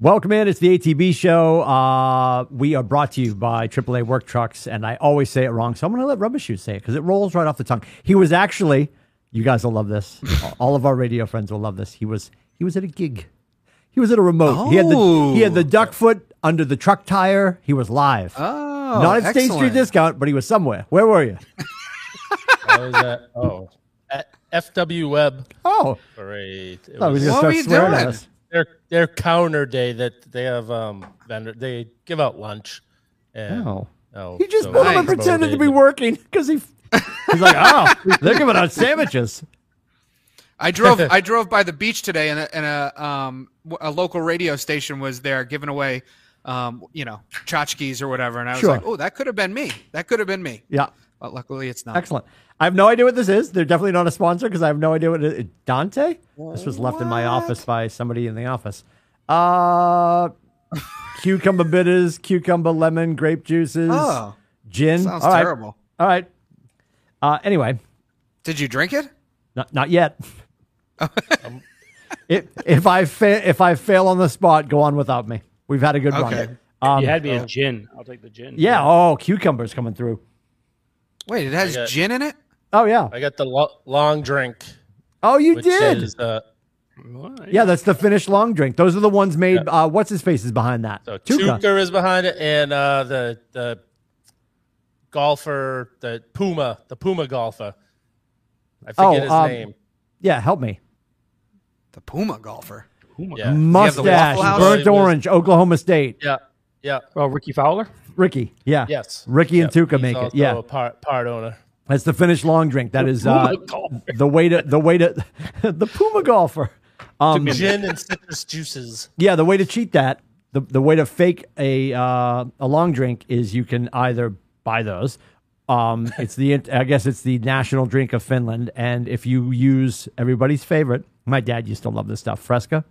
Welcome in. It's the ATB show. Uh, we are brought to you by AAA Work Trucks, and I always say it wrong, so I'm going to let Rubber Shoes say it because it rolls right off the tongue. He was actually, you guys will love this. All of our radio friends will love this. He was he was at a gig. He was at a remote. He had the he had the duck foot under the truck tire. He was live. Oh, Not at State Street excellent. Discount, but he was somewhere. Where were you? I was at oh at FW Web Oh, Parade. It I was was going What to were you swearing at doing? us. Their their counter day that they have um vendor they give out lunch. And, Oh. oh, He just so pulled him I and pretended to be working because he he's like, oh, they're giving out sandwiches. I drove. I drove by the beach today, and a, and a um w- a local radio station was there giving away, um you know tchotchkes or whatever, and I was Sure. like, oh, that could have been me. That could have been me. Yeah. But luckily, it's not. Excellent. I have no idea what this is. They're definitely not a sponsor because I have no idea what it is. Dante? This was left in my office by somebody in the office. Uh, cucumber bitters, cucumber lemon, grape juices, Oh, gin. sounds All right. terrible. All right. Uh, anyway, Did you drink it? not not yet. if if I fa- if I fail on the spot, go on without me. We've had a good Okay. run. Um, You had me a gin. I'll take the gin. yeah. Oh, cucumbers coming through. Wait, it has got- gin in it. Oh yeah. I got the lo- long drink, Oh, you which did. is uh, Well, Yeah, that's the Finnish long drink. Those are the ones made. Uh, what's his face is behind that. so Tuukka. Tuukka is behind it, and uh, the the golfer, the Puma, the Puma golfer. I Oh, forget his um, name. Yeah, help me. The Puma golfer. Yeah, Mustache, burnt orange, Oklahoma State. yeah, yeah. well, Rickie Fowler. Rickie, yeah, Yes, Rickie and Yep. Tuukka He's make it. Yeah, a part part owner. that's the Finnish long drink. That is uh, the way to the way to the Puma golfer. Um, Gin and citrus juices. yeah, the way to cheat that, the the way to fake a uh, a long drink is you can either buy those. Um, it's the I guess it's the national drink of Finland, and if you use everybody's favorite, my dad used to love this stuff, Fresca.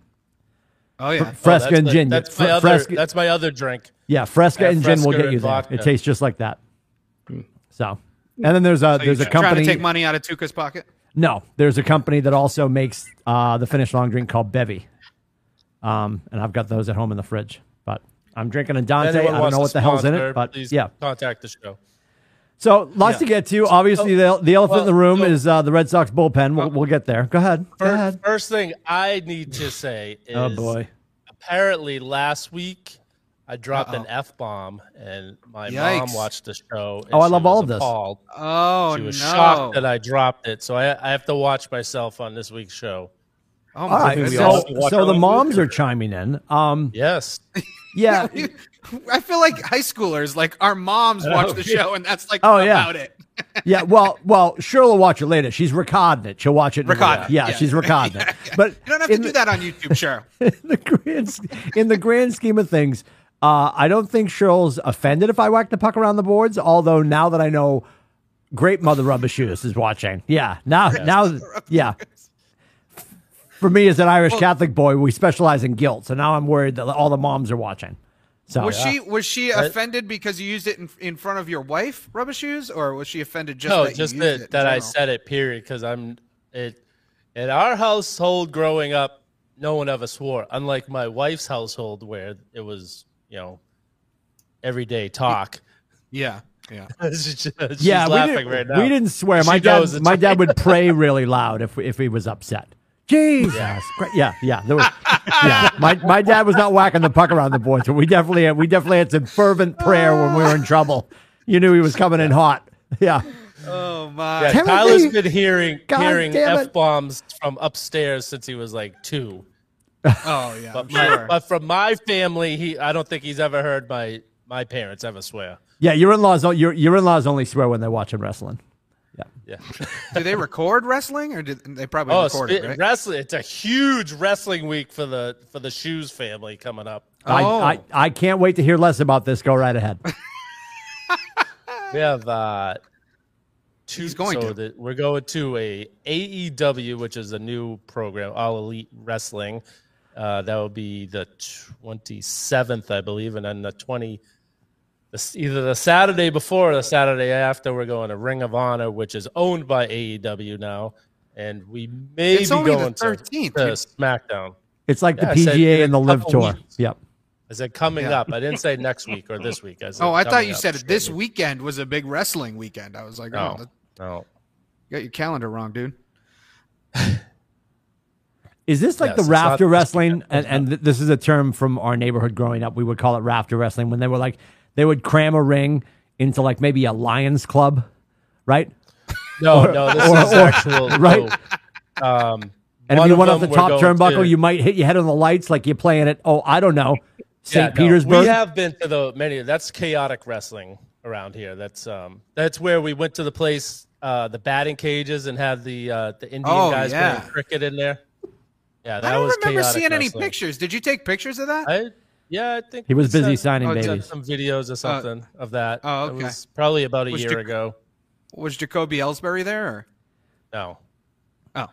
Oh yeah. Fresca that's and my- gin. That's Fre- my other. Fresca- That's my other drink. Yeah, Fresca Yeah, and gin will get you there. vodka. It tastes just like that. So, and then there's a So there's a you're trying company. to take money out of Tuukka's pocket. no, there's a company that also makes uh, the Finnish long drink called Bevy. Um, and I've got those at home in the fridge. But I'm drinking a Dante. I don't know what the hell's in it, but please yeah. contact the show. So lots to get to. Obviously, the the elephant in the room so- is uh, the Red Sox bullpen. We'll, we'll get there. Go ahead. Go First, ahead. first thing I need to say is Oh boy. apparently last week I dropped an F bomb and my mom watched the show. and Oh, I love all of this. appalled. Oh She was no. shocked that I dropped it. So I, I have to watch myself on this week's show. Oh my right. So, so the moms are chiming in. Um, Yes. yeah. I feel like high schoolers, like our moms watch the show, and that's like Oh, yeah. about it. Yeah, well, well, Cheryl will watch it later. She's recording it. She'll watch it. in- Recording Yeah, yeah. she's recording it. But You don't have to do the- that on YouTube, Cheryl. in the grand in the grand scheme of things, uh, I don't think Cheryl's offended if I whack the puck around the boards. Although now that I know, great mother rubber shoes is watching. Yeah, now now yeah. For me, as an Irish Catholic boy, we specialize in guilt, so now I'm worried that all the moms are watching. So Was she uh, was she offended because you used it in, in front of your wife, rubber shoes, or was she offended just no, that just you used that, it that I said it, period, because I'm it in our household growing up, no one ever swore. Unlike my wife's household where it was, you know, everyday talk. Yeah, yeah. She's yeah, we laughing didn't, right now. we didn't swear. She My dad, my dad would pray really loud if if he was upset. Jesus, Christ. yeah, yeah. There was, yeah. My my dad was not whacking the puck around the boards, but we definitely had, we definitely had some fervent prayer when we were in trouble. You knew he was coming in hot. Yeah, Oh my. Yeah, Timothy! Tyler's been hearing God hearing f bombs from upstairs since he was like two. Oh yeah. But, my, sure. but from my family, he I don't think he's ever heard my my parents ever swear. yeah. Your in laws your your in laws only swear when they're watching wrestling. Yeah. Yeah. do they record wrestling or did they probably oh, record it, right? wrestling? It's a huge wrestling week for the for the shoes family coming up. Oh. I, I, oh. I can't wait to hear less about this. Go right ahead. we have uh two He's going so to. we're going to a AEW, which is a new program, all elite wrestling. Uh, that will be the 27th, I believe, and then the 20- either the Saturday before or the Saturday after, we're going to Ring of Honor, which is owned by AEW now, and we may it's be going to, to, SmackDown. It's like yeah, the PGA said, and the Live Tour. Weeks. Yep. I said coming yeah. up. I didn't say next week or this week. I oh, I thought you up. said this weekend was a big wrestling weekend. I was like, oh, no, oh, no. You got your calendar wrong, dude. Is this like yes, the rafter wrestling? And, and, this is a term from our neighborhood growing up. We would call it rafter wrestling when they were like, they would cram a ring into like maybe a Lions club, right? No, no, this or- is or- actual. right. no. Um, And if you went off the top turnbuckle, to- you might hit your head on the lights like you're playing it. oh, I don't know, St. Yeah, no, Petersburg. We have been to the many. That's chaotic wrestling around here. That's um, that's where we went to the place, uh, the batting cages, and had the uh, the Indian Oh, guys yeah. playing cricket in there. Yeah, that I don't was remember chaotic seeing any pictures. Did you take pictures of that? I, yeah, I think He was busy sent- signing oh, babies. some videos or something of that. Oh, It okay. was probably about a Was year Jac- ago. Was Jacoby Ellsbury there? Or? No. Oh,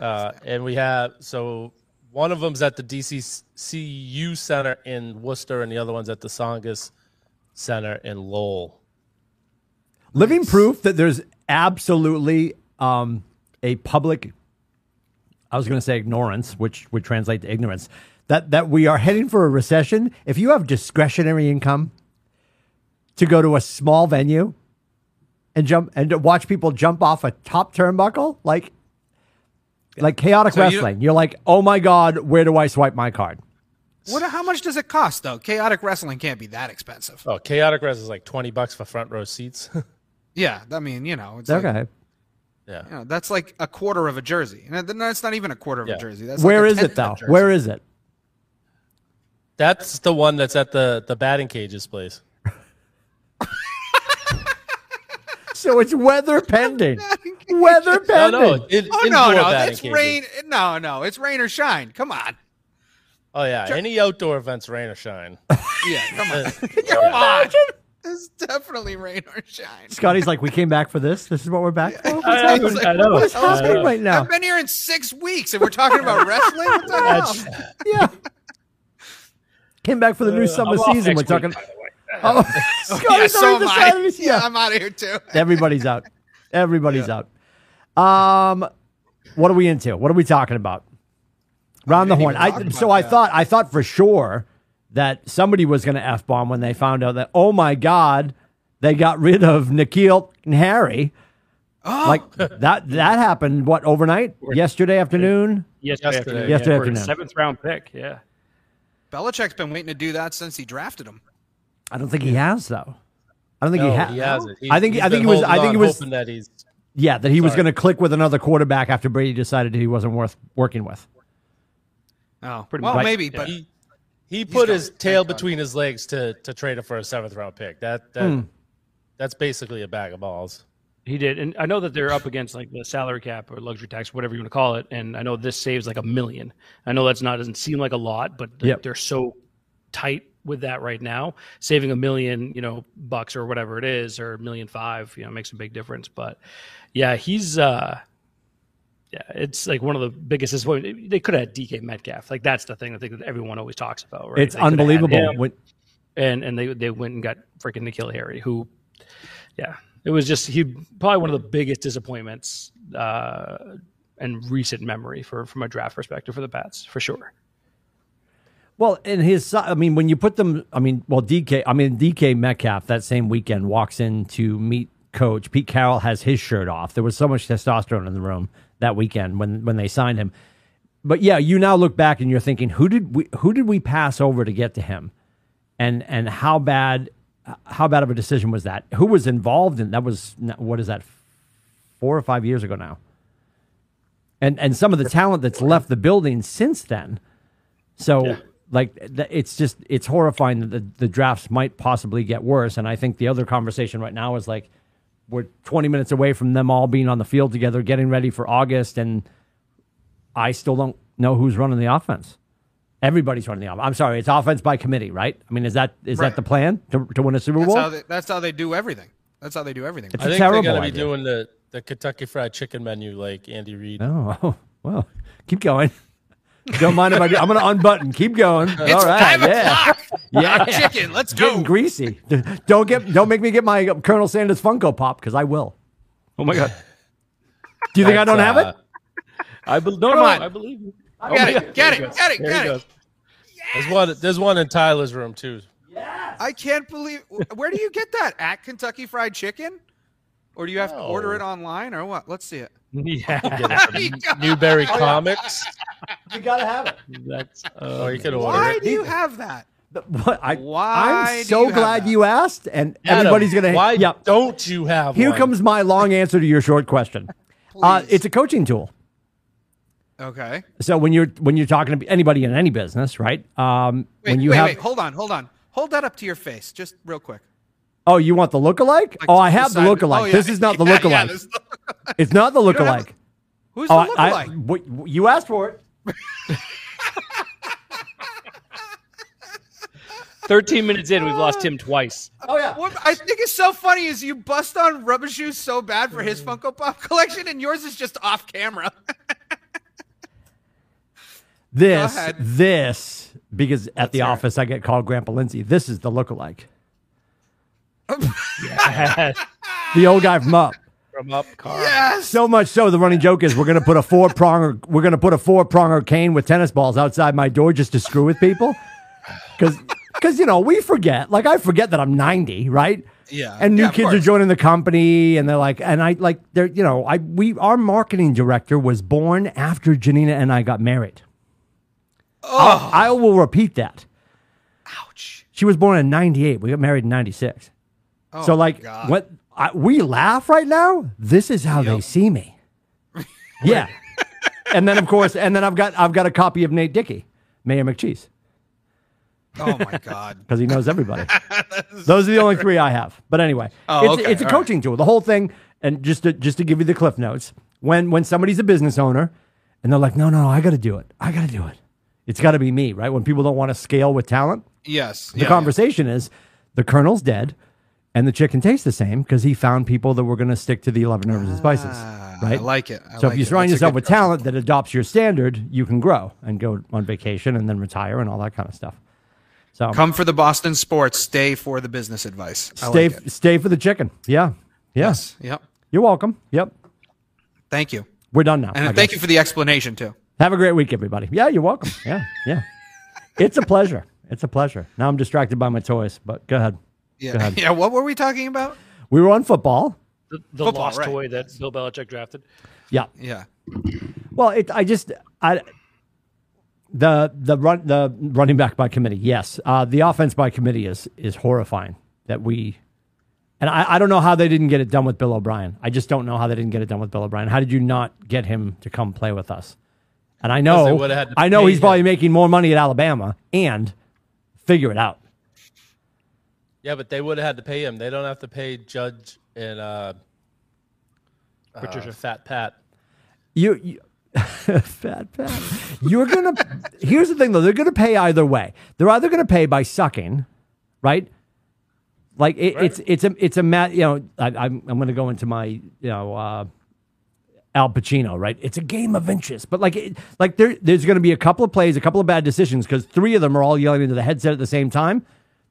Uh, and we have so one of them's at the DCU Center in Worcester, and the other one's at the Tsongas Center in Lowell. Living proof that there's absolutely um, a public, I was going to say ignorance, which would translate to ignorance, that, that we are heading for a recession. If you have discretionary income to go to a small venue and jump and to watch people jump off a top turnbuckle, like, like chaotic So wrestling, you, are like, oh my God, where do I swipe my card? what? How much does it cost though? Chaotic wrestling can't be that expensive. Oh, Chaotic Res is like twenty bucks for front row seats. Yeah, I mean, you know, it's like, Okay. yeah. you know, that's like a quarter of a jersey, and that's not even a quarter of Yeah. a jersey. That's Where like is it though? of a jersey. Where is it? That's the one that's at the the batting cages place. So it's weather pending. weather No, pending. no, it, Oh no, no, batting it's cages. rain. No, no, it's rain or shine. Come on. Oh yeah, any outdoor events, rain or shine. Yeah, come on. Come on. It's definitely rain or shine. Scotty's like, we came back for this. This is what we're back for. What's I, happening? I know. What is I know. happening right now? I've been here in six weeks, and we're talking about wrestling. What the hell? Yeah. Came back for the new I'm summer season. We're talking. week, by the. Oh, Yeah, so am I. decided. he's- Yeah, Yeah, I'm out of here too. everybody's out. Everybody's out. Um, what are we into? What are we talking about? Round the horn. I, so I that. thought I thought for sure that somebody was going to f bomb when they found out that oh my god they got rid of N'Keal and Harry. Oh, Like that that happened what overnight yesterday afternoon. Yesterday, Yesterday. afternoon. Yesterday yeah, for afternoon. Seventh round pick. Yeah. Belichick's been waiting to do that since he drafted him. I don't think he has though. I don't think No, he, ha- he hasn't. I think I think he was I think he was hoping that he's yeah that he was going to click with another quarterback after Brady decided he wasn't worth working with. Oh, Pretty well, much. maybe, but he he put his tail between his legs to to trade it for a seventh round pick. That that Hmm. that's basically a bag of balls. He did, and I know that they're up against like the salary cap or luxury tax, whatever you want to call it. And I know this saves like a million. I know that's not doesn't seem like a lot, but th- Yep. they're so tight with that right now. Saving a million, you know, bucks or whatever it is, or a million five, you know, makes a big difference. But yeah, he's uh yeah, it's like one of the biggest disappointments. They could have had DK Metcalf. Like that's the thing I think that everyone always talks about. Right? It's They could have had unbelievable. When, and and they they went and got freaking N'Keal Harry, who, yeah, it was just he probably one of the biggest disappointments uh, in recent memory for from a draft perspective for the Pats for sure. Well, in his, I mean, when you put them, I mean, well, DK, I mean, DK Metcalf that same weekend walks in to meet coach. Pete Carroll has his shirt off. There was so much testosterone in the room that weekend when when they signed him. But yeah, you now look back and you're thinking, who did we who did we pass over to get to him, and and how bad how bad of a decision was that? Who was involved in that? Was what is that? Four or five years ago now. And and some of the talent that's left the building since then. So Yeah. like it's just it's horrifying that the, the drafts might possibly get worse. And I think the other conversation right now is like we're 20 minutes away from them all being on the field together, getting ready for August, and I still don't know who's running the offense. Everybody's running the offense. I'm sorry, it's offense by committee, right? I mean, is that is Right. that the plan to, to win a Super that's Bowl? how they, that's how they do everything. That's how they do everything. It's I a think they're terrible gonna be idea. doing the the Kentucky Fried Chicken menu like Andy Reid. Oh, well, keep going. Don't mind if I do. I'm going to unbutton. Keep going. It's All right, five yeah, o'clock. yeah. Chicken, let's Getting go. greasy. Don't get. Don't make me get my Colonel Sanders Funko Pop because I will. Oh my god, Do you think I don't That's, have uh, it? I be- no, Come no, on. I believe you. Get it, get it, get it, There get he it. goes. There's one. There's one in Tyler's room too. I can't believe. Where do you get that? At Kentucky Fried Chicken? Or do you have to order it online or what? Let's see it. Yeah, it from Newbury Comics, You gotta have it. that's or uh, you could order Why it. do you have that? What, I, Why I'm so you glad you asked, and Adam, everybody's gonna. Why yeah. don't you have Here one? comes my long answer to your short question. Uh, Please. it's a coaching tool. Okay. So when you're when you're talking to anybody in any business, right? Um, Wait, when you wait, have wait. Hold on, hold on. Hold that up to your face, just real quick. oh, you want the lookalike? Like, oh, I have the beside- lookalike. oh, yeah. This is not the Yeah, lookalike. yeah, this is the- it's not the don't lookalike. Who's Oh, the I, lookalike? I, w- you asked for it. 13 minutes in, we've lost him twice. Oh yeah. What I think is so funny is you bust on Rubber Shoes so bad for his Funko Pop collection, and yours is just off camera. This ahead. this because at the hear it. office I get called Grandpa Lindsay. This is the lookalike. Yes. the old guy from Up. from up car. yes. So much so, the running joke is we're gonna put a four pronger, we're gonna put a four pronger cane with tennis balls outside my door just to screw with people, because because you know we forget. Like I forget that I'm 90, right? Yeah. And new Yeah, kids are joining the company, and they're like, and I like they're you know I we our marketing director was born after Janina and I got married. Oh, I will repeat that. ouch. She was born in 98. We got married in 96. Oh, so like God. what I, we laugh right now. This is how they see me. yeah. and then of course, and then I've got I've got a copy of Nate Dickey, Mayor McCheese, Oh my God. because he knows everybody. Those are the only three I have. But anyway, Oh, it's, okay, it's a coaching tool. The whole thing, and just to just to give you the cliff notes, when when somebody's a business owner and they're like, no, no, no, I got to do it. I got to do it. It's got to be me, right? When people don't want to scale with talent, Yes. the conversation is the colonel's dead and the chicken tastes the same because he found people that were going to stick to the 11 herbs and spices Ah, right I like it. I so like if you surround yourself with coaching talent that adopts your standard you can grow and go on vacation and then retire and all that kind of stuff so Come for the Boston sports, stay for the business advice. I stay like it. stay for the chicken yeah yeah Yes. Yep. you're welcome yep Thank you. we're done now And I thank guess. you for the explanation too. Have a great week everybody yeah you're welcome yeah yeah it's a pleasure it's a pleasure now i'm distracted by my toys but go ahead Yeah. Go ahead. Yeah. What were we talking about? we were on football The, the Football, lost right. toy that Bill Belichick drafted. yeah Yeah. Well, it, I just I the the run the running back by committee. Yes, uh, the offense by committee is is horrifying. That we and I, I don't know how they didn't get it done with Bill O'Brien. I just don't know how they didn't get it done with Bill O'Brien. How did you not get him to come play with us? And I know would've had to I know pay he's probably making more money at Alabama and figure it out. Yeah, but they would have had to pay him. They don't have to pay Judge and uh, Patricia. uh, Fat Pat. You, you fat pat. You're gonna. here's the thing, though. They're gonna pay either way. They're either gonna pay by sucking, right? Like it, it's it's a it's a mat. You know, I, I'm I'm gonna go into my you know uh, Al Pacino, right? It's a game of inches, but like it, like there there's gonna be a couple of plays, a couple of bad decisions because three of them are all yelling into the headset at the same time.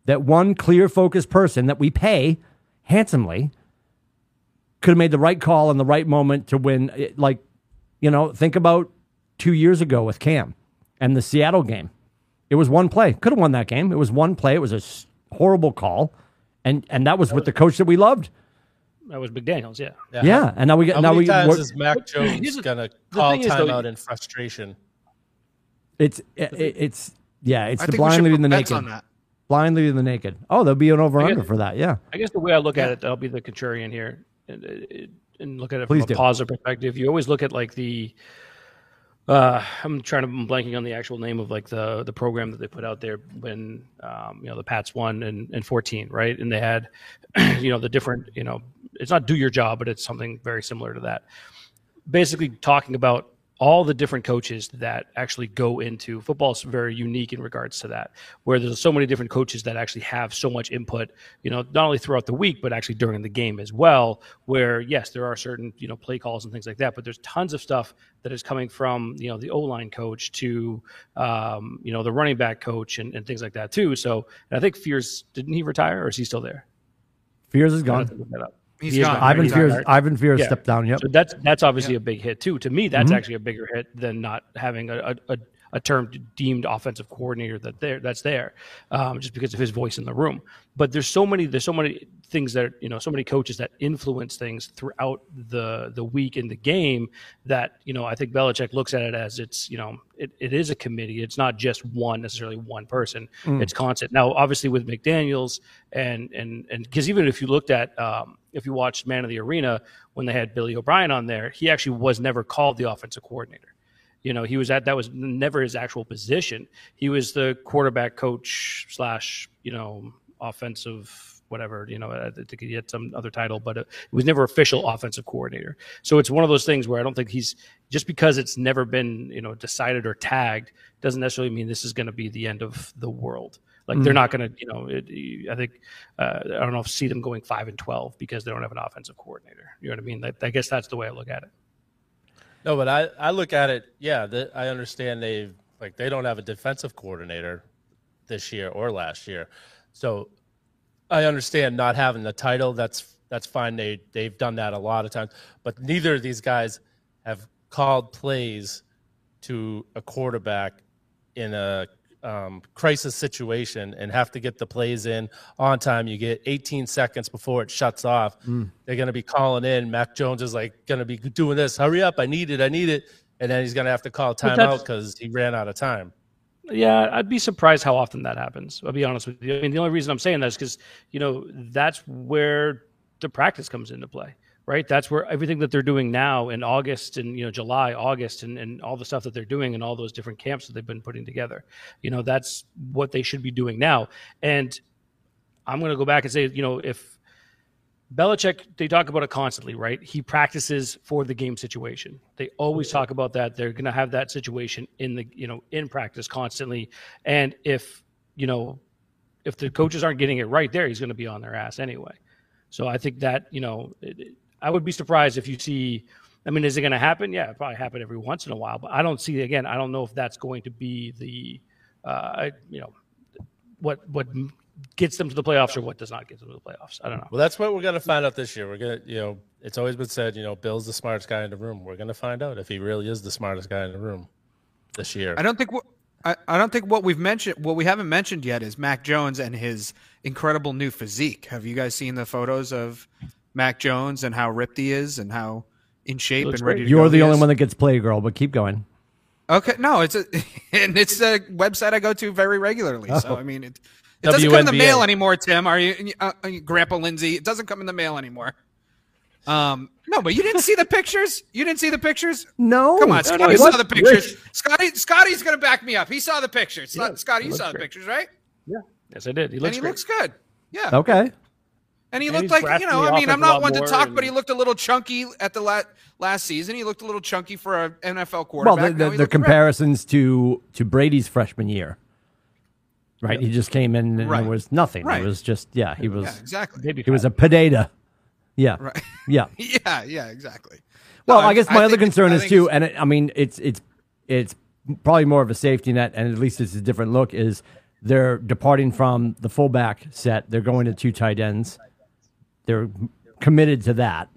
That one clear focused person that we pay handsomely could have made the right call in the right moment to win. It- Like, you know, think about two years ago with Cam and the Seattle game. It was one play. Could have won that game. It was one play. It was a horrible call, and and that was with the coach that we loved. That was McDaniels, yeah. Yeah, and now we get How now many we times we're- is Mac Jones the- gonna call thing is, though, timeout in frustration? it's it, it's yeah it's I the think we should blind leading put the bets naked on that. blind leading the naked. Oh, there'll be an over under guess- for that. Yeah, I guess the way I look at it, I'll be the contrarian here, and, and- and look at it Please from do. a positive perspective. You always look at like the. Uh, I'm trying to I'm blanking on the actual name of like the the program that they put out there when um, you know the Pats won in, in 14, right? And they had you know the different you know it's not do your job, but it's something very similar to that. Basically, talking about all the different coaches that actually go into football is very unique in regards to that where there's so many different coaches that actually have so much input you know not only throughout the week but actually during the game as well where yes there are certain you know play calls and things like that but there's tons of stuff that is coming from you know the o-line coach to um, you know the running back coach and, and things like that too so and i think fears didn't he retire or is he still there Fears is I have to gone. Look that up. He's He gone. gone. Ivan He's Fears. gone. Ivan Fears Yeah. stepped down. Yep. So that's that's obviously a big hit too. To me, that's Mm-hmm. actually a bigger hit than not having a, a, a, a term deemed offensive coordinator that there that's there, um, just because of his voice in the room. But there's so many there's so many things that you know so many coaches that influence things throughout the the week in the game that you know I think Belichick looks at it as it's you know it, it is a committee. It's not just one necessarily one person. It's constant. Now, obviously with McDaniel's and and and because even if you looked at um, if you watched Man of the Arena when they had Billy O'Brien on there, he actually was never called the offensive coordinator. You know, he was at that was never his actual position. He was the quarterback coach slash you know offensive whatever you know I think he had some other title, but it was never official offensive coordinator. So it's one of those things where I don't think he's just because it's never been you know decided or tagged doesn't necessarily mean this is going to be the end of the world. Like they're not going to, you know, it, I think uh, I don't know if see them going five and twelve because they don't have an offensive coordinator. You know what I mean? Like, I guess that's the way I look at it. No, but I, I look at it. Yeah, the, I understand they like they don't have a defensive coordinator this year or last year, so I understand not having the title. That's that's fine. They they've done that a lot of times, but neither of these guys have called plays to a quarterback in a um, crisis situation and have to get the plays in on time. You get 18 seconds before it shuts off. They're going to be calling in. Mac Jones is like going to be doing this. Hurry up! I need it. I need it. And then he's going to have to call timeout because he ran out of time. Yeah, I'd be surprised how often that happens. I'll be honest with you. I mean, the only reason I'm saying that is because you know that's where the practice comes into play, right? That's where everything that they're doing now in August and you know July, August, and, and all the stuff that they're doing and all those different camps that they've been putting together. You know, that's what they should be doing now. And I'm going to go back and say, you know, if Belichick, they talk about it constantly, right? He practices for the game situation. They always talk about that. They're going to have that situation in the, you know, in practice constantly. And if, you know, if the coaches aren't getting it right there, he's going to be on their ass anyway. So I think that, you know, it, I would be surprised if you see, I mean, is it going to happen? Yeah, it probably happen every once in a while, but I don't see, again, I don't know if that's going to be the, uh, you know, what, what gets them to the playoffs or what does not get them to the playoffs. I don't know. Well, that's what we're going to find out this year. We're going to, you know, it's always been said, you know, Bill's the smartest guy in the room. We're going to find out if he really is the smartest guy in the room this year. I don't think what I, I don't think what we've mentioned what we haven't mentioned yet is Mac Jones and his incredible new physique. Have you guys seen the photos of Mac Jones and how ripped he is and how in shape and ready great. to You're go the only is? one that gets Playgirl, but keep going. Okay, no, it's a and it's a website I go to very regularly. Oh. So I mean, it it doesn't come in the mail anymore. Tim, are you, uh, uh, Grandpa Lindsay? It doesn't come in the mail anymore. Um, no, but you didn't see the pictures. You didn't see the pictures. No, Come on, no, Scotty saw the pictures. Scotty, Scotty's gonna back me up. He saw the pictures. Scotty, you looks saw the pictures, right? Yeah. Yes, I did. He looks. And he great. looks good. Yeah. Okay. And he And looked like you know. I mean, I'm not one to talk, and- but he looked a little chunky at the la- last season. He looked a little chunky for an NFL Well, quarterback. the, the, the looked great. comparisons to to Brady's freshman year, right? He just came in and Right. it was nothing. Right. It was just yeah. He was Yeah, exactly. Baby he was a potato. Yeah. Right. Yeah. Yeah, yeah, exactly. Well, No, I guess my other concern is too, and it, I mean, it's it's it's probably more of a safety net, and at least it's a different look. Is they're departing from the fullback set, they're going to two tight ends. They're committed to that,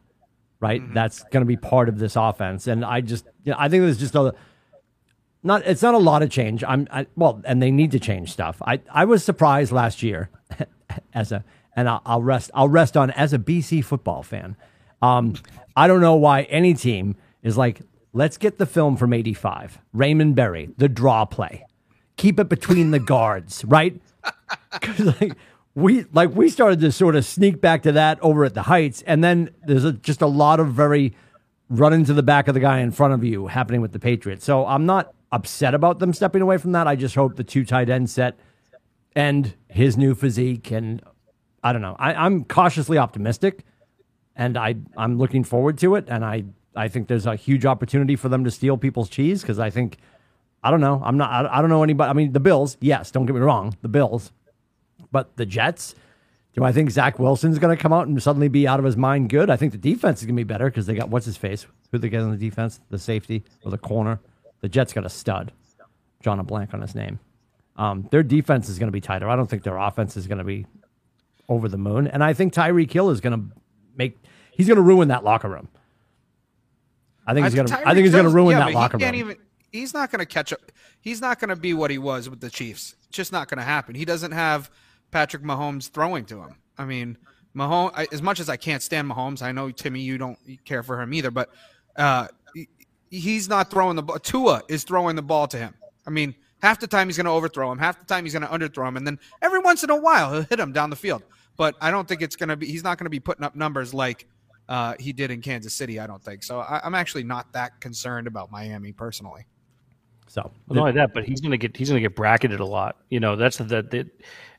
right? Mm-hmm. That's going to be part of this offense, and I just, you know, I think there's just a not. It's not a lot of change. I'm I, well, and they need to change stuff. I I was surprised last year as a, and I'll, I'll rest. I'll rest on as a BC football fan. Um, I don't know why any team is like, let's get the film from '85, Raymond Berry, the draw play, keep it between the guards, right? like we like we started to sort of sneak back to that over at the Heights, and then there's a, just a lot of very run into the back of the guy in front of you happening with the Patriots. So I'm not upset about them stepping away from that. I just hope the two tight end set and his new physique and I don't know. I, I'm cautiously optimistic and I I'm looking forward to it. And I I think there's a huge opportunity for them to steal people's cheese because I think I don't know. I'm not. I, I don't know anybody. I mean, the Bills. Yes, don't get me wrong. The Bills, but the Jets. Do I think Zach Wilson's going to come out and suddenly be out of his mind good? I think the defense is going to be better because they got what's his face? Who they get on the defense? The safety or the corner? The Jets got a stud. John a blank on his name. Um, their defense is going to be tighter. I don't think their offense is going to be over the moon. And I think Tyreek Hill is going to make he's going to ruin that locker room. I think he's going to. I think he's going to ruin Hill- that locker but he can't room. Even, he's not going to catch up. He's not going to be what he was with the Chiefs. It's just not going to happen. He doesn't have Patrick Mahomes throwing to him. I mean, Mahomes. I, as much as I can't stand Mahomes, I know Timmy, you don't care for him either. But uh, he- he's not throwing the ball. Tua is throwing the ball to him. I mean, half the time he's going to overthrow him, half the time he's going to underthrow him, and then every once in a while he'll hit him down the field. But I don't think it's going to be. He's not going to be putting up numbers like uh, he did in Kansas City. I don't think so. I, I'm actually not that concerned about Miami personally. So Well, not only that, but he's gonna get he's gonna get bracketed a lot. You know, that's the, the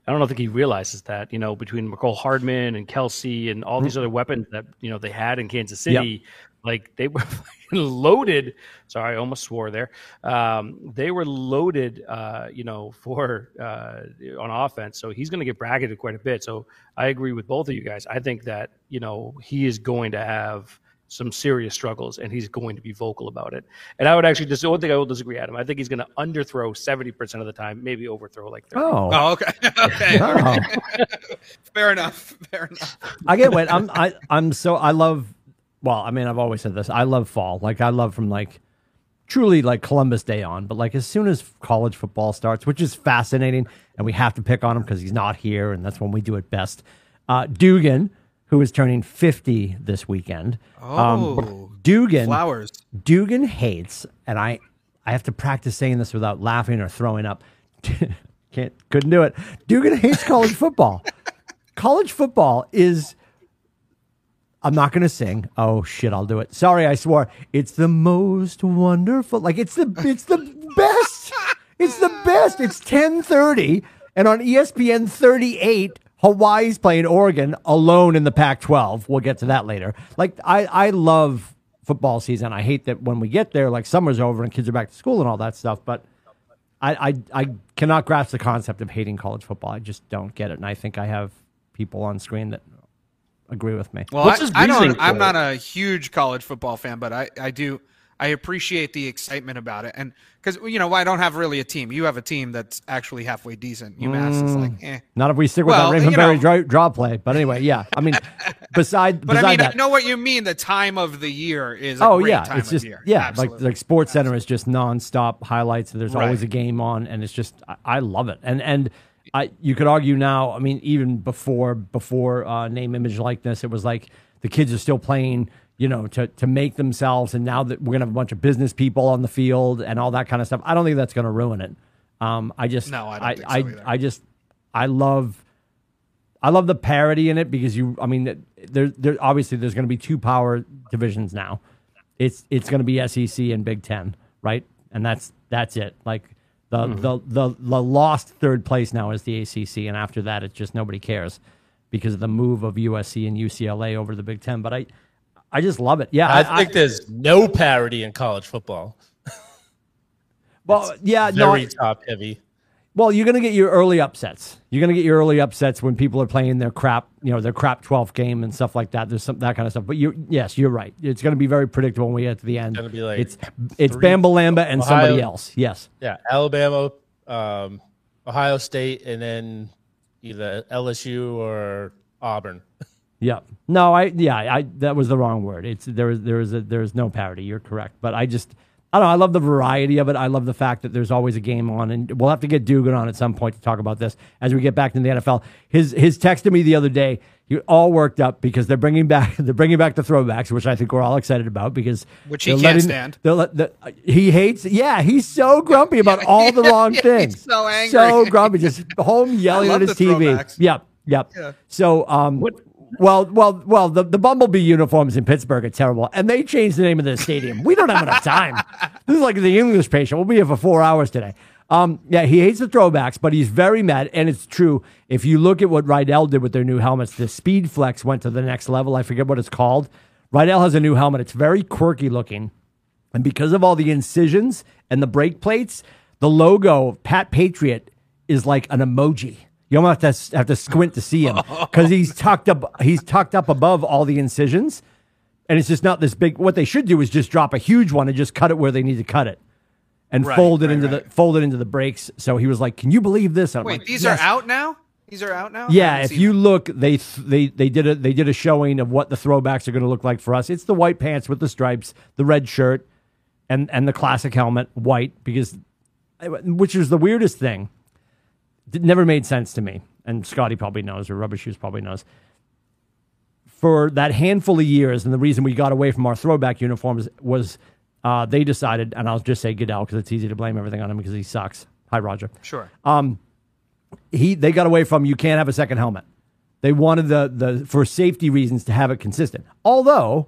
I don't think he realizes that. You know, between Mecole Hardman and Kelce and all these other weapons that you know they had in Kansas City, like they were loaded. Sorry, I almost swore there. Um, they were loaded. Uh, you know, for uh, on offense. So he's gonna get bracketed quite a bit. So I agree with both of you guys. I think that you know he is going to have some serious struggles, and he's going to be vocal about it. And I would actually just the one thing I will disagree, Adam. I think he's going to underthrow seventy percent of the time, maybe overthrow like 30. oh, Oh, okay, okay, oh. right. fair enough, fair enough. I get what I'm. I I'm so I love. Well, I mean, I've always said this. I love fall. Like I love from like truly like Columbus Day on. But like as soon as college football starts, which is fascinating, and we have to pick on him because he's not here, and that's when we do it best. Uh, Dugan, who is turning 50 this weekend. Um, oh, Dugan. flowers. Dugan hates, and I I have to practice saying this without laughing or throwing up. Can't couldn't do it. Dugan hates college football. college football is I'm not going to sing. Oh shit, I'll do it. Sorry, I swore. It's the most wonderful. Like it's the it's the best. It's the best. It's 10:30 and on ESPN 38 Hawaii's playing Oregon alone in the Pac-12. We'll get to that later. Like I I love football season. I hate that when we get there like summer's over and kids are back to school and all that stuff, but I, I I cannot grasp the concept of hating college football. I just don't get it, and I think I have people on screen that agree with me. Well, What's I, his I don't. I'm for not a huge college football fan, but I, I do. I appreciate the excitement about it, and because you know I don't have really a team. You have a team that's actually halfway decent. UMass is like, eh. Not if we stick with Well, that you Raven know- draw, draw play. But anyway, yeah. I mean, beside But beside I mean, that, I know what you mean. The time of the year is. A oh yeah, time it's of just year. yeah, Absolutely. like like Sports Center is just nonstop highlights. There's always a game on, and it's just I, I love it. And and I you could argue now. I mean, even before before uh, name, image, likeness, it was like the kids are still playing. You know, to to make themselves, and now that we're gonna have a bunch of business people on the field and all that kind of stuff, I don't think that's gonna ruin it. Um, I just No, I don't I think so I. I just I love I love the parity in it because you. I mean, there, there obviously there's going to be two power divisions now. It's it's going to be SEC and Big Ten, right? And that's that's it. Like the the, the the lost third place now is the ACC, and after that, it's just nobody cares because of the move of USC and UCLA over the Big Ten. But I I just love it. Yeah, I think there's no parity in college football. well, yeah, Very I- top heavy. Well, you're going to get your early upsets. You're going to get your early upsets when people are playing their crap, you know, their crap 12th game and stuff like that. There's some that kind of stuff. But you, yes, you're right. It's going to be very predictable when we get to the end. It's gonna be like it's it's Bamba Lamba and somebody else. Yes. Yeah, Alabama, um, Ohio State, and then either LSU or Auburn. Yeah. No, I yeah, I that was the wrong word. It's there is there is a, there is no parity. You're correct. But I just I don't know. I love the variety of it. I love the fact that there's always a game on, and we'll have to get Dugan on at some point to talk about this as we get back to the NFL. His his text to me the other day, he all worked up because they're bringing back they're bringing back the throwbacks, which I think we're all excited about because Which he they're can't letting- stand. they're let- the- he hates. Yeah, he's so grumpy about all the wrong Yeah, things. he's so angry. So grumpy, just home yelling love at his TV. throwbacks. Yep, yep. So um, well, well, well, the, the Bumblebee uniforms in Pittsburgh are terrible, and they changed the name of the stadium. We don't have enough time. This is like the English patient. We'll be here for four hours today. Um, yeah, he hates the throwbacks, but he's very mad, and it's true. If you look at what Riddell did with their new helmets, the Speed Flex went to the next level. I forget what it's called. Riddell has a new helmet. It's very quirky looking. And because of all the incisions and the brake plates, the logo of Pat Patriot is like an emoji. You almost have to have to squint to see him because he's tucked up. He's tucked up above all the incisions, and it's just not this big. What they should do is just drop a huge one and just cut it where they need to cut it, and Right, fold it right, into right. the fold it into the brakes. So he was like, "Can you believe this?" And I'm Wait, like, these "Yes." are out now. These are out now. I Yeah, haven't if seen you them. look, they th- they they did a they did a showing of what the throwbacks are going to look like for us. It's the white pants with the stripes, the red shirt, and and the classic helmet, white, because eh, which is the weirdest thing. It never made sense to me, and Scotty probably knows, or Rubber Shoes probably knows. For that handful of years, and the reason we got away from our throwback uniforms was uh, they decided, and I'll just say Goodell because it's easy to blame everything on him because he sucks. Hi, Roger sure. he they got away from you can't have a second helmet. They wanted the the for safety reasons to have it consistent. Although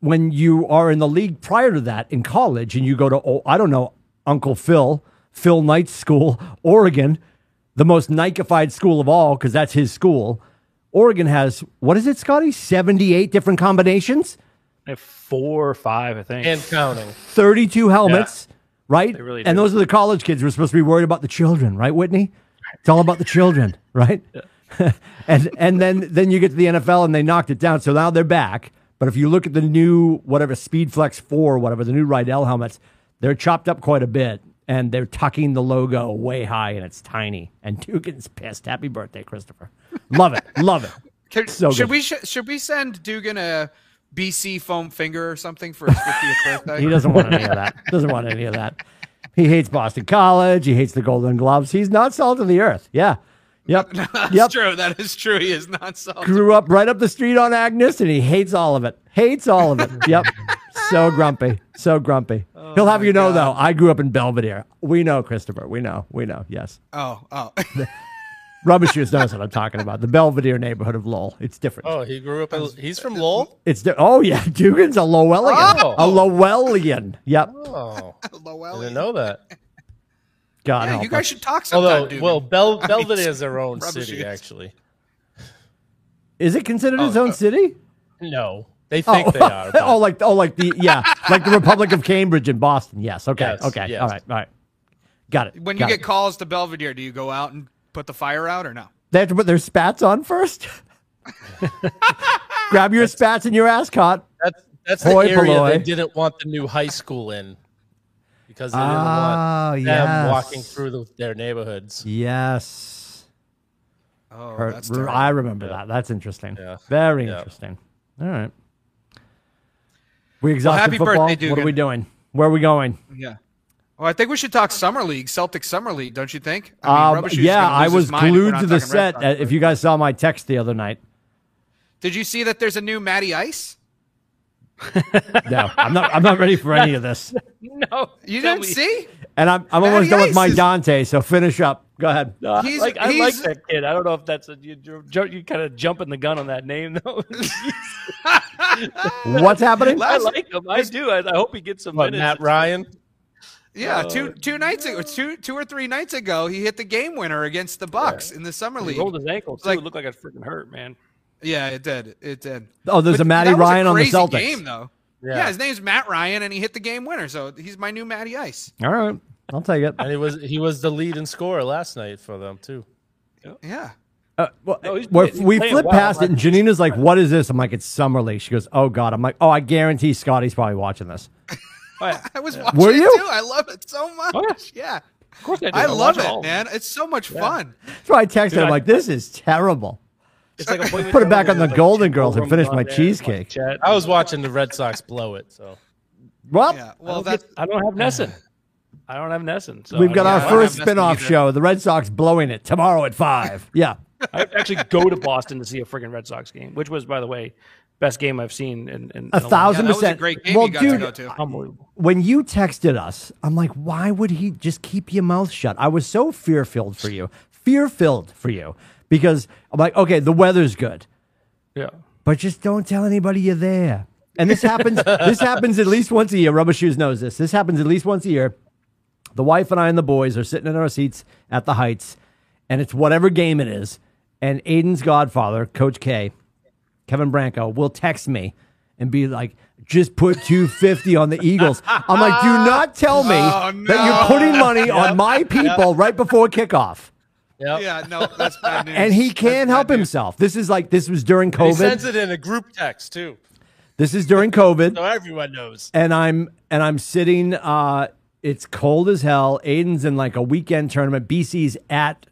when you are in the league prior to that in college and you go to oh, I don't know Uncle Phil Phil Knight's school Oregon, the most Nikified school of all because that's his school. Oregon has what is it, Scotty? Seventy eight different combinations, I have four or five, I think. and counting. thirty two helmets, right? They really and those are the college kids who are supposed to be worried about the children, right, Whitney? It's all about the children, right? and and then then you get to the NFL and they knocked it down. So now they're back. But if you look at the new whatever Speedflex four, whatever the new Riddell helmets, they're chopped up quite a bit and they're tucking the logo way high and it's tiny. And Dugan's pissed. Happy birthday, Christopher. Love it, love it. Can- so should good. we sh- should we send Dugan a BC foam finger or something for his 50th birthday? He doesn't want any of that. Doesn't want any of that. He hates Boston College. He hates the Golden Gloves. He's not salt of the earth. Yeah. Yep. That's yep. true. That is true. He is not salty. Grew up right up the street on Agnes, and he hates all of it. Hates all of it. Yep. So grumpy. So grumpy. He'll have you know, though, I grew up in Belvedere. We know, Christopher. We know. We know. Yes. Oh, oh. Rubber Shoes knows what I'm talking about. The Belvedere neighborhood of Lowell. It's different. Oh, he grew up. In, he's from Lowell. It's di- oh yeah, Dugan's a Lowellian. Oh. A Lowellian. Yep. Oh, I Lowell. didn't know that. God Yeah, help you guys us. should talk sometime, Although, Dugan. well, Bel- Belvedere is their own Rubber city, shoes. actually. Is it considered its Oh, own uh, city? No, they think they are. but- oh, like oh, like the yeah, like the Republic of Cambridge in Boston. Yes. Okay. Yes, okay. yes. All right. All right. Got it. when you got get it. calls to Belvedere, do you go out and put the fire out or no? they have to put their spats on first. Grab your spats and your ascot. That's that's Hoi the area polloi. they didn't want the new high school in because they didn't Ah, want them yes. walking through the, their neighborhoods. Yes. Oh, Her- that's I terrible. remember that. That's interesting. Yeah. Very Yeah. interesting. All right. We exhausted happy football. birthday, what are we doing? Where are we going? Yeah. Well, I think we should talk summer league, Celtic summer league, don't you think? I Um, Rubber Shoes yeah, I was his if glued to the set. Sox, uh, If you guys saw my text the other night, Did you see that there's a new Matty Ice? no, I'm not. I'm not ready for any of this. no, You tell didn't me. see? And I'm, I'm Matty almost done with Ice my is- Dante. So finish up. Go ahead. No, I He's- like, I like he's- that kid. I don't know if that's a, you, you're, ju- you kind of jumping the gun on that name though. What's happening? I like him. I do. I, I hope he gets some What, minutes. Matt Ryan? Yeah, uh, two two nights ago, two two or three nights ago, he hit the game winner against the Bucks in the summer He league. rolled his ankle too. Like- it looked like it freaking hurt, man. Yeah, it did. It did. Oh, there's But a Matty that was Ryan on the crazy Celtics. Game though. Yeah. Yeah. his name's Matt Ryan, and he hit the game winner. So he's my new Matty Ice. All right, I'll take it. And he was he was the lead and scorer last night for them too. Yeah. Uh, well, No, he's we're- he's we flip well. past it, and Janina's like, "What is this?" I'm like, "It's summer league." She goes, "Oh God." I'm like, "Oh, I guarantee Scotty's probably watching this." Oh, yeah. I was watching Were you? too. I love it so much. Oh, yeah. Of course I do. I love watch all it, man. It's so much fun. That's why I texted Dude, him I- like, "This is terrible." It's like a Put it back on the like, Golden Girls and finish my cheesecake. Chet. I was watching the Red Sox blow it, so Well, Yeah. I Well, don't, get- I don't have NESN. I don't have NESN. So we've got our Yeah, I have- don't first have nothing spin-off show, the Red Sox blowing it tomorrow at five. Yeah. I actually go to Boston to see a freaking Red Sox game, which was, by the way, best game I've seen in, in A thousand Yeah, that was a percent. great game well, you got dude, to go to. Unbelievable. when you texted us, I'm like, why would he just keep your mouth shut? I was so fear filled for you, fear filled for you, because I'm like, okay, the weather's good, Yeah. but just don't tell anybody you're there. And this happens. this happens at least once a year. Rubber Shoes knows this. This happens at least once a year. The wife and I and the boys are sitting in our seats at the Heights, and it's whatever game it is. And Aiden's godfather, Coach K, Kevin Branco, will text me and be like, just put 250 on the Eagles. I'm like, do not tell me Oh, that you're putting money on my people right before kickoff. Yeah. Yeah, no, that's bad news. And he can't help news. himself. This is like, this was during COVID. He sends it in a group text too, This is during COVID. so everyone knows. and I'm and I'm sitting. Uh, it's cold as hell. Aiden's in like a weekend tournament. BC's at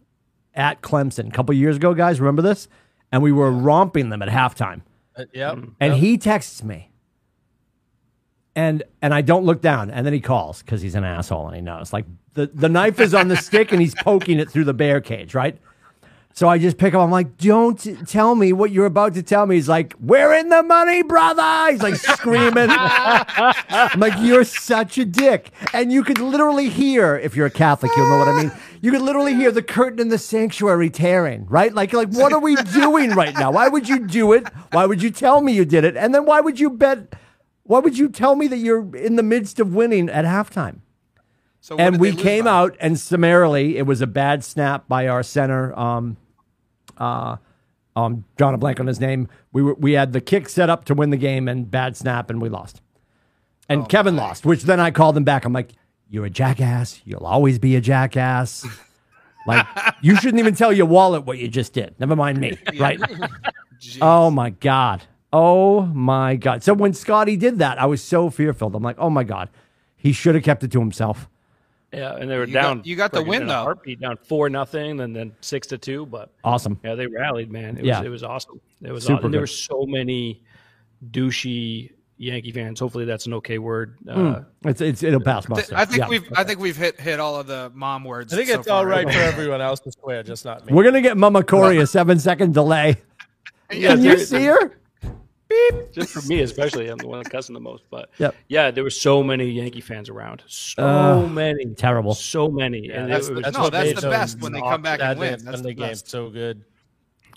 at Clemson a couple years ago, guys. Remember this? And we were romping them at halftime. Uh, yep. And yep. he texts me. And and I don't look down. And then he calls because he's an asshole and he knows. Like the, the knife is on the stick and he's poking it through the bear cage, right? So I just pick up. I'm like, don't tell me what you're about to tell me. He's like, we're in the money, brother. He's like screaming. I'm like, you're such a dick. And you could literally hear, if you're a Catholic, you'll know what I mean. You could literally hear the curtain in the sanctuary tearing, right? Like, like, what are we doing right now? Why would you do it? Why would you tell me you did it? And then why would you bet? Why would you tell me that you're in the midst of winning at halftime? So and we came by? out and summarily it was a bad snap by our center um uh um drawing a blank on his name. We were we had the kick set up to win the game and bad snap and we lost. Oh and kevin lost which then i called him back. I'm like you're a jackass. You'll always be a jackass. Like you shouldn't even tell your wallet what you just did. Never mind me right? Oh my god oh my god so when scotty did that i was so fearful i'm like oh my god he should have kept it to himself Yeah, and they were You got- down. you got the win, in a though. Heartbeat down four nothing, and then six to two. But awesome yeah, they rallied, man. It Yeah. was it was awesome. It was Super awesome. There were so many douchey Yankee fans. Hopefully, that's an okay word. Uh, It's, it's it'll pass muster. I think Yeah. we've I think we've hit hit all of the mom words. I think so it's all far. right for everyone else to swear, just not me. We're gonna get Mama Corey a seven second delay. Yeah, Can you see her? Just for me, especially, I'm the one that's cussing the most. But Yep. yeah, there were so many Yankee fans around. So Uh, many, terrible. so many. Yeah, and that's, it was that's No, that's the best when they come back and win. That's That's the the game best. so good.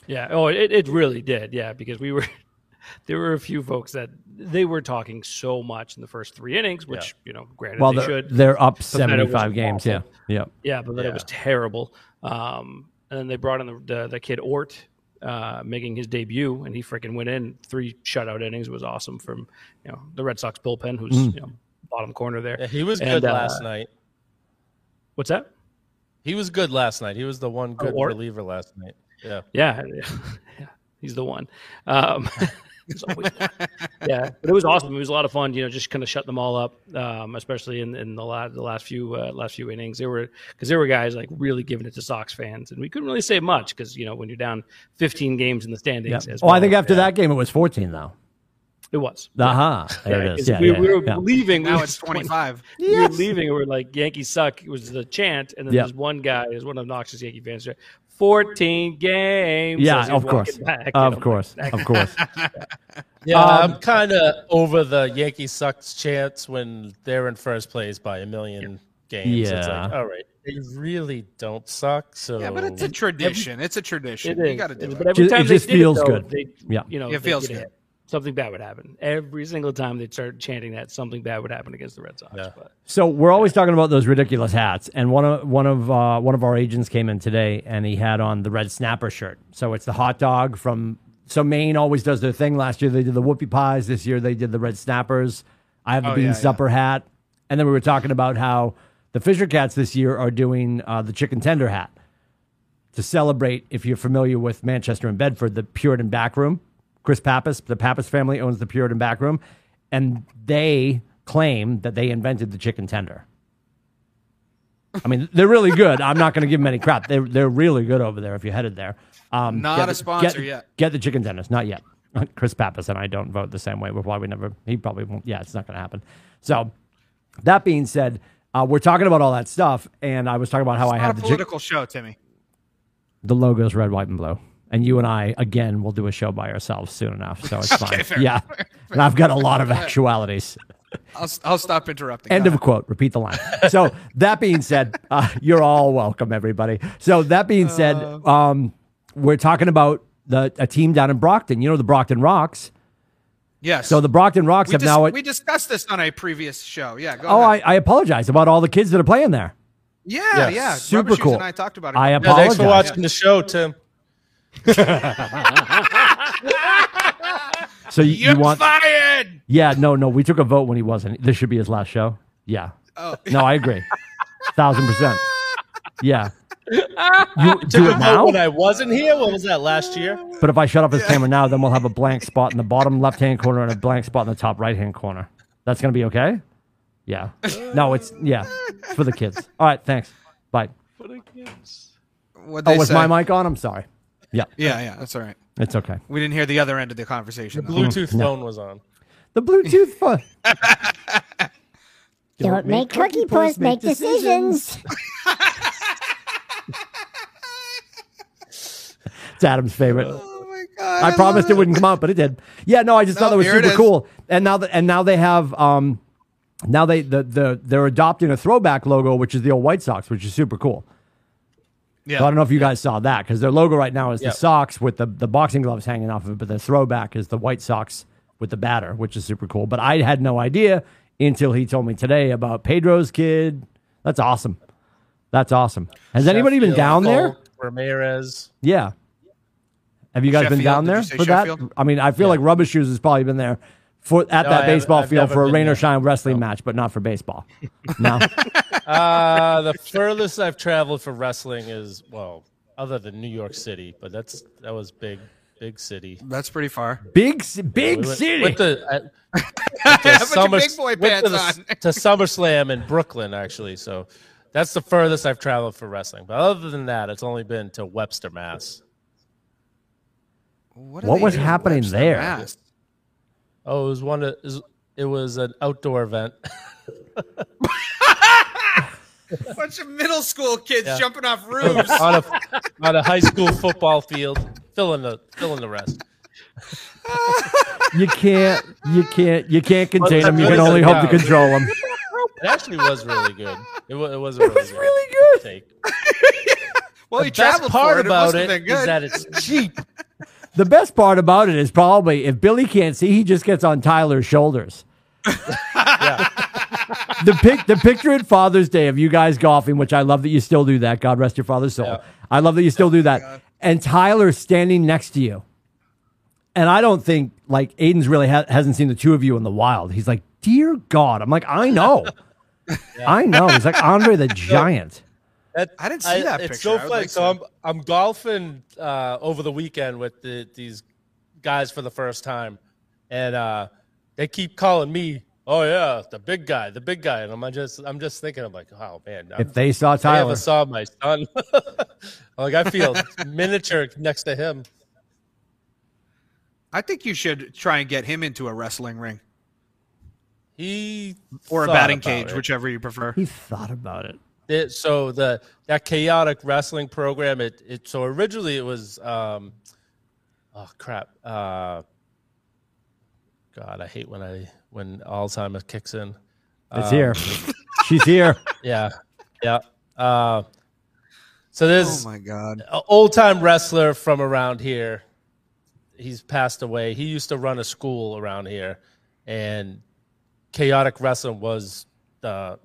Yeah. Oh, it, it really did. Yeah, because we were there were a few folks that they were talking so much in the first three innings, which you know, granted Well, they they're, should. they're up But then it was 75 games. Yeah. awful. Yeah. Yeah, but then it was terrible. Um, and then they brought in the the, the kid Ort. Uh, making his debut, and he freaking went in three shutout innings. It was awesome from you know the Red Sox bullpen, who's Mm. you know bottom corner there. Yeah, he was And, good uh, last night. What's that? He was good last night. He was the one good Ort? reliever last night. Yeah. Yeah, yeah, he's the one. Um, one. yeah, but it was awesome. It was a lot of fun. You know, just kind of shut them all up, um, especially in, in the last the last few uh, last few innings. There were because there were guys like really giving it to Sox fans, and we couldn't really say much because you know when you're down 15 games in the Yeah. standings. As Oh, I think after that game it was 14 though. it was. Aha. There Yeah, it is. 'cause Yeah. we, yeah, we were yeah. leaving. Now we it's was 25. We were leaving, and we're like Yankees suck. It was the chant, and then Yeah. there's one guy, there's one obnoxious Yankee fans. There, 14 games. Yeah, of course. walking back, Of course. Of course. Yeah, Um, I'm kind of over the Yankee sucks chance when they're in first place by a million games. It's Yeah. like, all right, they really don't suck. So Yeah, but it's a tradition. It's a tradition. It You got to do It is. it. But every Ju- it they just did feels though, good. They, Yeah. you know, It feels good. hit. Something bad would happen every single time they'd start chanting that. Something bad would happen against the Red Sox. Yeah. But So we're always talking about those ridiculous hats, and one of one of uh, one of our agents came in today, and he had on the red snapper shirt. So it's the hot dog from. So Maine always does their thing. Last year they did the whoopie pies. This year they did the red snappers. I have the Oh, bean yeah, supper hat, and then we were talking about how the Fisher Cats this year are doing uh, the chicken tender hat to celebrate. If you're familiar with Manchester and Bedford, the Puritan back room. Chris Pappas, the Pappas family owns the Puritan back room, and they claim that they invented the chicken tender. I mean, they're really good. I'm not going to give them any crap. They're they're really good over there. If you're headed there, um, Not get a the- sponsor get- yet. Get the chicken tenders, not yet. Chris Pappas and I don't vote the same way. We're probably never. He probably won't. Yeah, it's not going to happen. So, that being said, uh, we're talking about all that stuff, and I was talking about how I It's had not the a chick- political show, Timmy. the logo's red, white, and blue. And you and I again will do a show by ourselves soon enough, so it's fine. fair yeah, and I've got a lot of actualities. I'll, I'll stop interrupting. End Go of ahead. quote. Repeat the line. So that being said, uh, you're all welcome, everybody. So that being said, um, we're talking about the a team down in Brockton. You know the Brockton Rox. Yes. So the Brockton Rox we, have dis- now. we discussed this on a previous show. Yeah. Go oh, I, ahead. I apologize about all the kids that are playing there. yeah, Yeah, yeah. super Rubber cool. And I talked about it. I Yeah, apologize. thanks for watching the show, Tim. So you, You're you want? fired. Yeah, no, no. We took a vote when he wasn't. This should be his last show. Yeah. Oh, No, I agree. Thousand percent. Yeah. You do it now. when I wasn't here. What was that last year? But if I shut off his camera now, then we'll have a blank spot in the bottom left hand corner and a blank spot in the top right hand corner. That's gonna be okay. Yeah. No, it's yeah. It's for the kids. All right. Thanks. Bye. for the kids. What Oh, was say. my mic on? I'm sorry. Yeah, Yeah, yeah, that's all right. it's okay. We didn't hear the other end of the conversation. though. Bluetooth phone was on. The Bluetooth phone. Don't make cookie puss make decisions. It's Adam's favorite. Oh my god! I promised love it wouldn't come out, but it did. Yeah, no, I just thought No, that was here it super is. cool. And now that and now they have um now they the, the they're adopting a throwback logo, which is the old White Sox, which is super cool. Yeah. So I don't know if you guys saw that because their logo right now is Yeah. the socks with the, the boxing gloves hanging off of it, but the throwback is the White socks with the batter, which is super cool. But I had no idea until he told me today about Pedro's kid. That's awesome. That's awesome. Has anybody been Sheffield, down there? Ramirez. Yeah. Have you guys been down there for that? I mean, I feel like Rubber Shoes has probably been there for at No, that haven't- baseball I've field for a been rain or shine wrestling match, but not for baseball. No. Uh, the furthest I've traveled for wrestling is well, other than New York City, but that's that was big, big city. That's pretty far. big ci- big We went- city. With to, uh, went to Put your Summer- big boy went to pants the- on. to SummerSlam in Brooklyn, actually. So that's the furthest I've traveled for wrestling. But other than that, it's only been to Webster, Mass. What, What was happening Webster, there? Mass? Oh, it was one of it was an outdoor event. Bunch of middle school kids Yeah. jumping off roofs. on a on a high school football field. Fill in the fill in the rest. you can't you can't you can't contain them. You can only hope to control them. It actually was really good. It was, it was a really was good really good. take. well, The he best traveled part for it. about it, it must have been is good. that it's cheap. The best part about it is probably if Billy can't see, he just gets on Tyler's shoulders. the pic, the picture at Father's Day of you guys golfing, which I love that you still do that. God rest your father's soul. Yeah. I love that you still do that. And Tyler standing next to you. And I don't think like Aiden's really ha- hasn't seen the two of you in the wild. He's like, dear God. I'm like, I know, I know. He's like Andre the Giant. That, I didn't see that It's picture. so funny. Like so I'm I'm golfing uh, over the weekend with the, these guys for the first time, and uh, they keep calling me. Oh yeah, the big guy, the big guy, and I'm just I'm just thinking, I'm like, oh man, I'm, If they saw if I ever saw my son, like I feel miniature next to him. I think you should try and get him into a wrestling ring He or a batting cage, it. whichever you prefer. he thought about it. It, so the that chaotic wrestling program it, it so originally it was um oh crap uh god i hate when i when alzheimer's kicks in It's Um, here. She's here. yeah yeah uh so there's Oh my god! an old time wrestler from around here. He's passed away. He used to run a school around here, and chaotic wrestling was the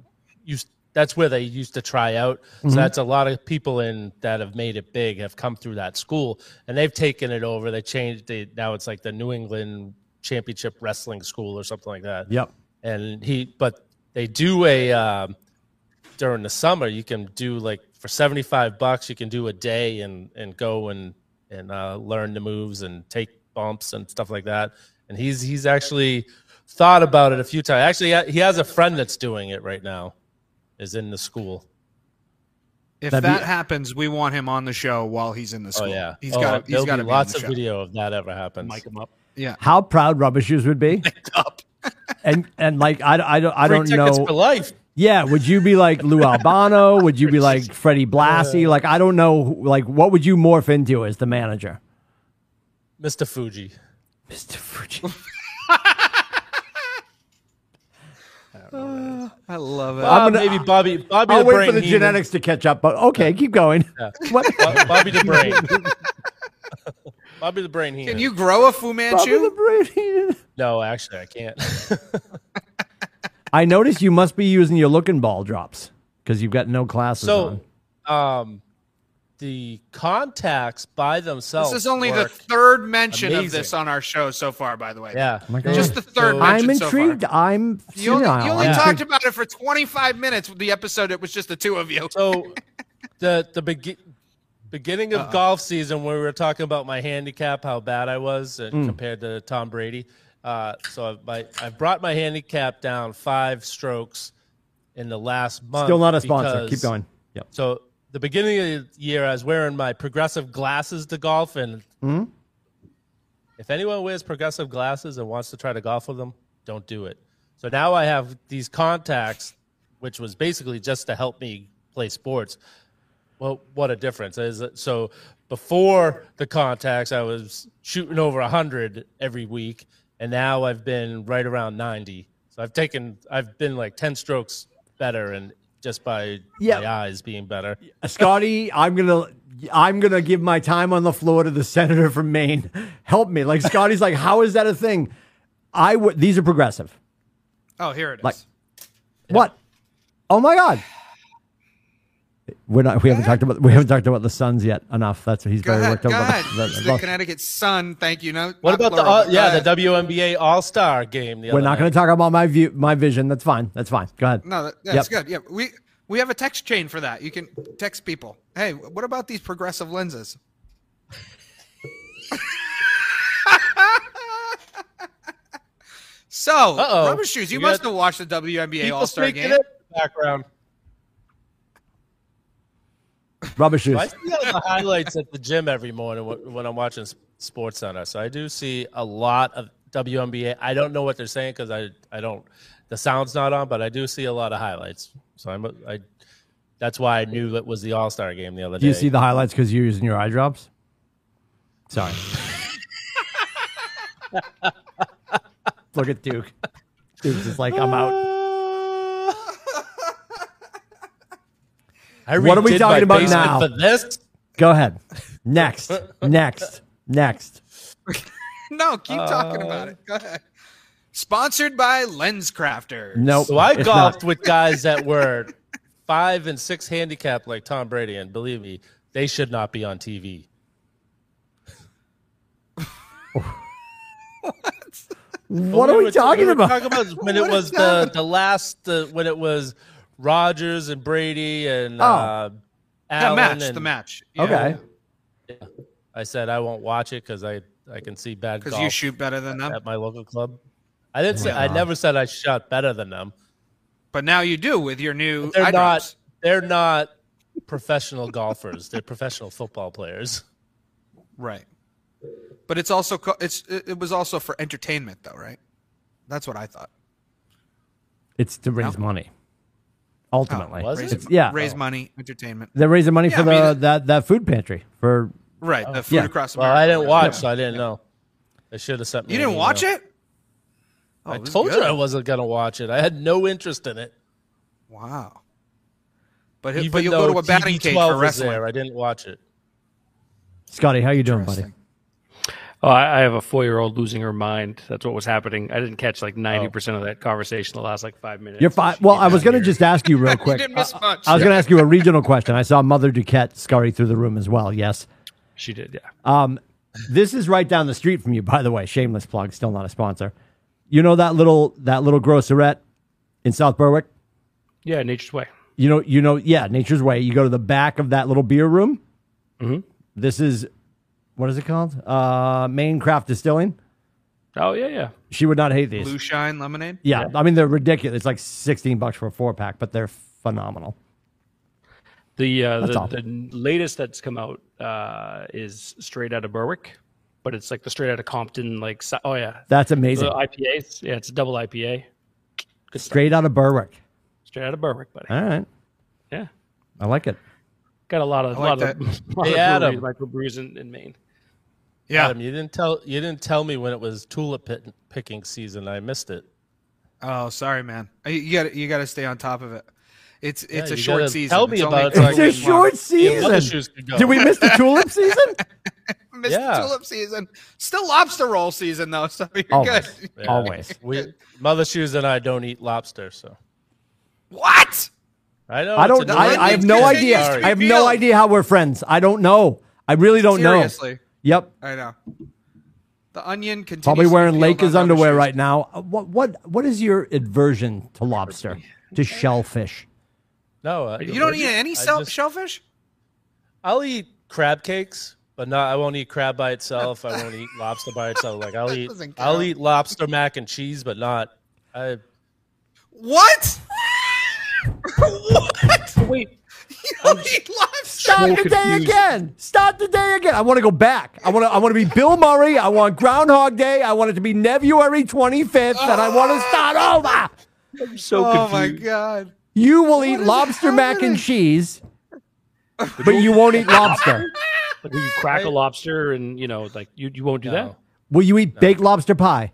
used. That's where they used to try out. So that's a lot of people in that have made it big have come through that school, and they've taken it over. They changed it. Now it's like the New England Championship Wrestling School or something like that Yep. and he but they do a um, during the summer you can do like for 75 bucks you can do a day and and go and and uh, learn the moves and take bumps and stuff like that and he's he's actually thought about it a few times actually he has a friend that's doing it right now is in the school If That'd that be- happens, we want him on the show while he's in the oh school. yeah he's oh, got. He's there'll got be to be lots of show. video if that ever happens Mic him up. Yeah. How proud Rubber Shoes would be. Up. And and like I, I don't I Free don't know. for life Yeah, would you be like Lou Albano? would you be like Freddie Blassie? Like I don't know. Like what would you morph into as the manager? mr fuji Mr. Fuji. I love it. uh, I'm gonna- maybe bobby bobby I'll the wait brain for the Heenan. genetics to catch up. But okay, keep going. What? Bo- bobby the brain bobby the brain Can you grow a Fu Bobby Manchu? the Brain. no actually i can't I noticed you must be using your looking ball drops because you've got no classes on. So, um, the contacts by themselves. This is only the third mention of this on our show so far. By the way, yeah. my God. just the third. So- mention I'm so far. intrigued. I'm You only, you only I'm talked about it for 25 minutes. with The episode it was just the two of you. So, the the begi- beginning of golf season, where we were talking about my handicap, how bad I was, and Hmm. compared to Tom Brady. Uh, so I, my, I brought my handicap down five strokes in the last month. Still not a sponsor. because- Keep going. Yep. So the beginning of the year, I was wearing my progressive glasses to golf, and hmm? if anyone wears progressive glasses and wants to try to golf with them, don't do it. So now I have these contacts, which was basically just to help me play sports. Well, what a difference? So before the contacts, I was shooting over hundred every week, and now I've been right around ninety. So I've taken, I've been like ten strokes better, and just by Yeah. my eyes being better. Scotty, I'm gonna I'm gonna give my time on the floor to the senator from Maine. Help me. Like Scotty's like, how is that a thing? I would these are progressive. Oh, here it is. Like- What? Oh my god. We're not we haven't talked about we haven't talked about the Suns yet enough. That's what he's go very worked up ahead. about. The- the the- Connecticut Sun. Thank you. No, What not about the plural, uh, but yeah the. WNBA All Star game? The we're not going to talk about my view my vision. That's fine. That's fine. Go ahead. No, that, that's Yep. good. Yeah, we we have a text chain for that. You can text people. Hey, what about these progressive lenses? so, Uh-oh. rubber shoes. You, You must have watched the WNBA All Star speaking game. in the background. Rubber shoes. I see the highlights at the gym every morning when when I'm watching Sports Center. So I do see a lot of WNBA. I don't know what they're saying because I I don't the sound's not on, but I do see a lot of highlights. So I'm I that's why I knew it was the All Star game the other day. Do you see the highlights because you're using your eye drops? Sorry. Look at Duke. Duke's just like, I'm out. What are we talking about now? For this, Go ahead. Next. Next. Next. No, keep talking about it. Go ahead. Sponsored by LensCrafters. Nope. so I it's golfed not. with guys that were five and six handicap like Tom Brady, and believe me, they should not be on TV. What are we were- talking were about? talking about when it was the the last uh, when it was Rodgers and Brady and Oh. uh, The Allen match. and- The match. Yeah. Okay. I said I won't watch it because I I can see bad Because you shoot better than them. at my local club. I didn't say I never said I shot better than them. But now you do with your new They're not drops. they're not professional golfers. They're professional football players. Right. But it's also it's it it was also for entertainment though, right? That's what I thought. It's to raise money. Ultimately. Oh, was it? Raise, It's- yeah. raise money, entertainment. They're raising money Yeah, for I mean, the it- that, that food pantry for Right. The oh. food Yeah. across Well, America. I didn't whatever. watch, so I didn't know. They should have sent me. You didn't watch it? Oh, I told good. you I wasn't gonna watch it. I had no interest in it. Wow. But, Even but you'll go to a batting TV cage 12 for was wrestling. there, I didn't watch it. Scotty. How you doing, buddy? Interesting. Oh, I, I have a four-year-old losing her mind. That's what was happening. I didn't catch like ninety percent of that conversation the last like five minutes. You're fine. Well, I was going to just ask you real quick. didn't miss Uh, much. I was going to ask you a regional question. I saw Mother Duquette scurry through the room as well. Yes. She did, yeah. Um, this is right down the street from you, by the way. Shameless plug. Still not a sponsor. You know that little that little grocerette in South Berwick. Yeah, Nature's Way. You know, you know, yeah, Nature's Way. You go to the back of that little beer room. This is what is it called? Uh, Maine Craft Distilling. Oh yeah, yeah. She would not hate these. Blue Shine Lemonade? Yeah, I mean they're ridiculous. It's like sixteen bucks for a four pack, but they're phenomenal. The uh, the, the latest that's come out uh, is straight out of Berwick, but it's like the straight out of Compton. Like oh yeah, That's the amazing. IPAs. Yeah, it's a double IPA. Good stuff. Straight out of Berwick. straight out of Berwick, buddy. All right, Yeah, I like it. got a lot of I like lot that. of, lot Hey, of Adam. breweries, microbrews in, in Maine. Yeah. Adam, you didn't tell you didn't tell me when it was tulip pit, picking season. I missed it. Oh, sorry, man. Uh, you- You got you got to stay on top of it. It's it's Yeah, a short season. tell me It's about only it so It's a short long. Season. shoes. Did we miss the tulip season? Missed Yeah. the tulip season. Still lobster roll season though, so you're Always, good. Yeah. always. We Mother Shoes and I don't eat lobster, so What? I know. I don't. I, I have no idea. Sorry. I have no idea how we're friends. I don't know. I really don't Seriously, know. Yep. I know. The onion continues. Probably wearing peeled Lakers underwear right now. Uh, What what what is your aversion to lobster? To shellfish? No, uh, You don't eat any I sel- just- shellfish? I'll eat crab cakes, but not. I won't eat crab by itself. I won't eat lobster by itself. Like I'll eat. doesn't I'll count. eat lobster mac and cheese, but not. I What? Wait, You eat lobster. Start So the day again. Start the day again. I want to go back. I want to. I want to be Bill Murray. I want Groundhog Day. I want it to be February 25th, and I want to start over. I'm so Oh my god. You will eat lobster mac and cheese, but you won't eat lobster. Like, will you crack a lobster and you know, like you, you won't do No. Will you eat baked lobster pie?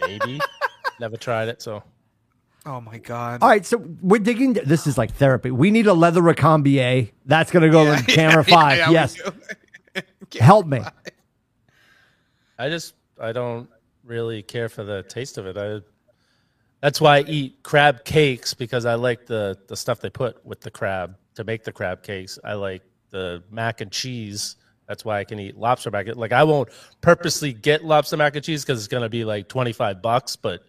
Maybe. Never tried it, so Oh my god. All right, so we're digging. This is like therapy. We need a leather recambier. That's going to go in camera five. yeah, yes, help me. I just I don't really care for the taste of it. I that's why I eat crab cakes because I like the the stuff they put with the crab to make the crab cakes. I like the mac and cheese. That's why I can eat lobster mac. Like I won't purposely get lobster mac and cheese because it's gonna be like twenty five bucks. But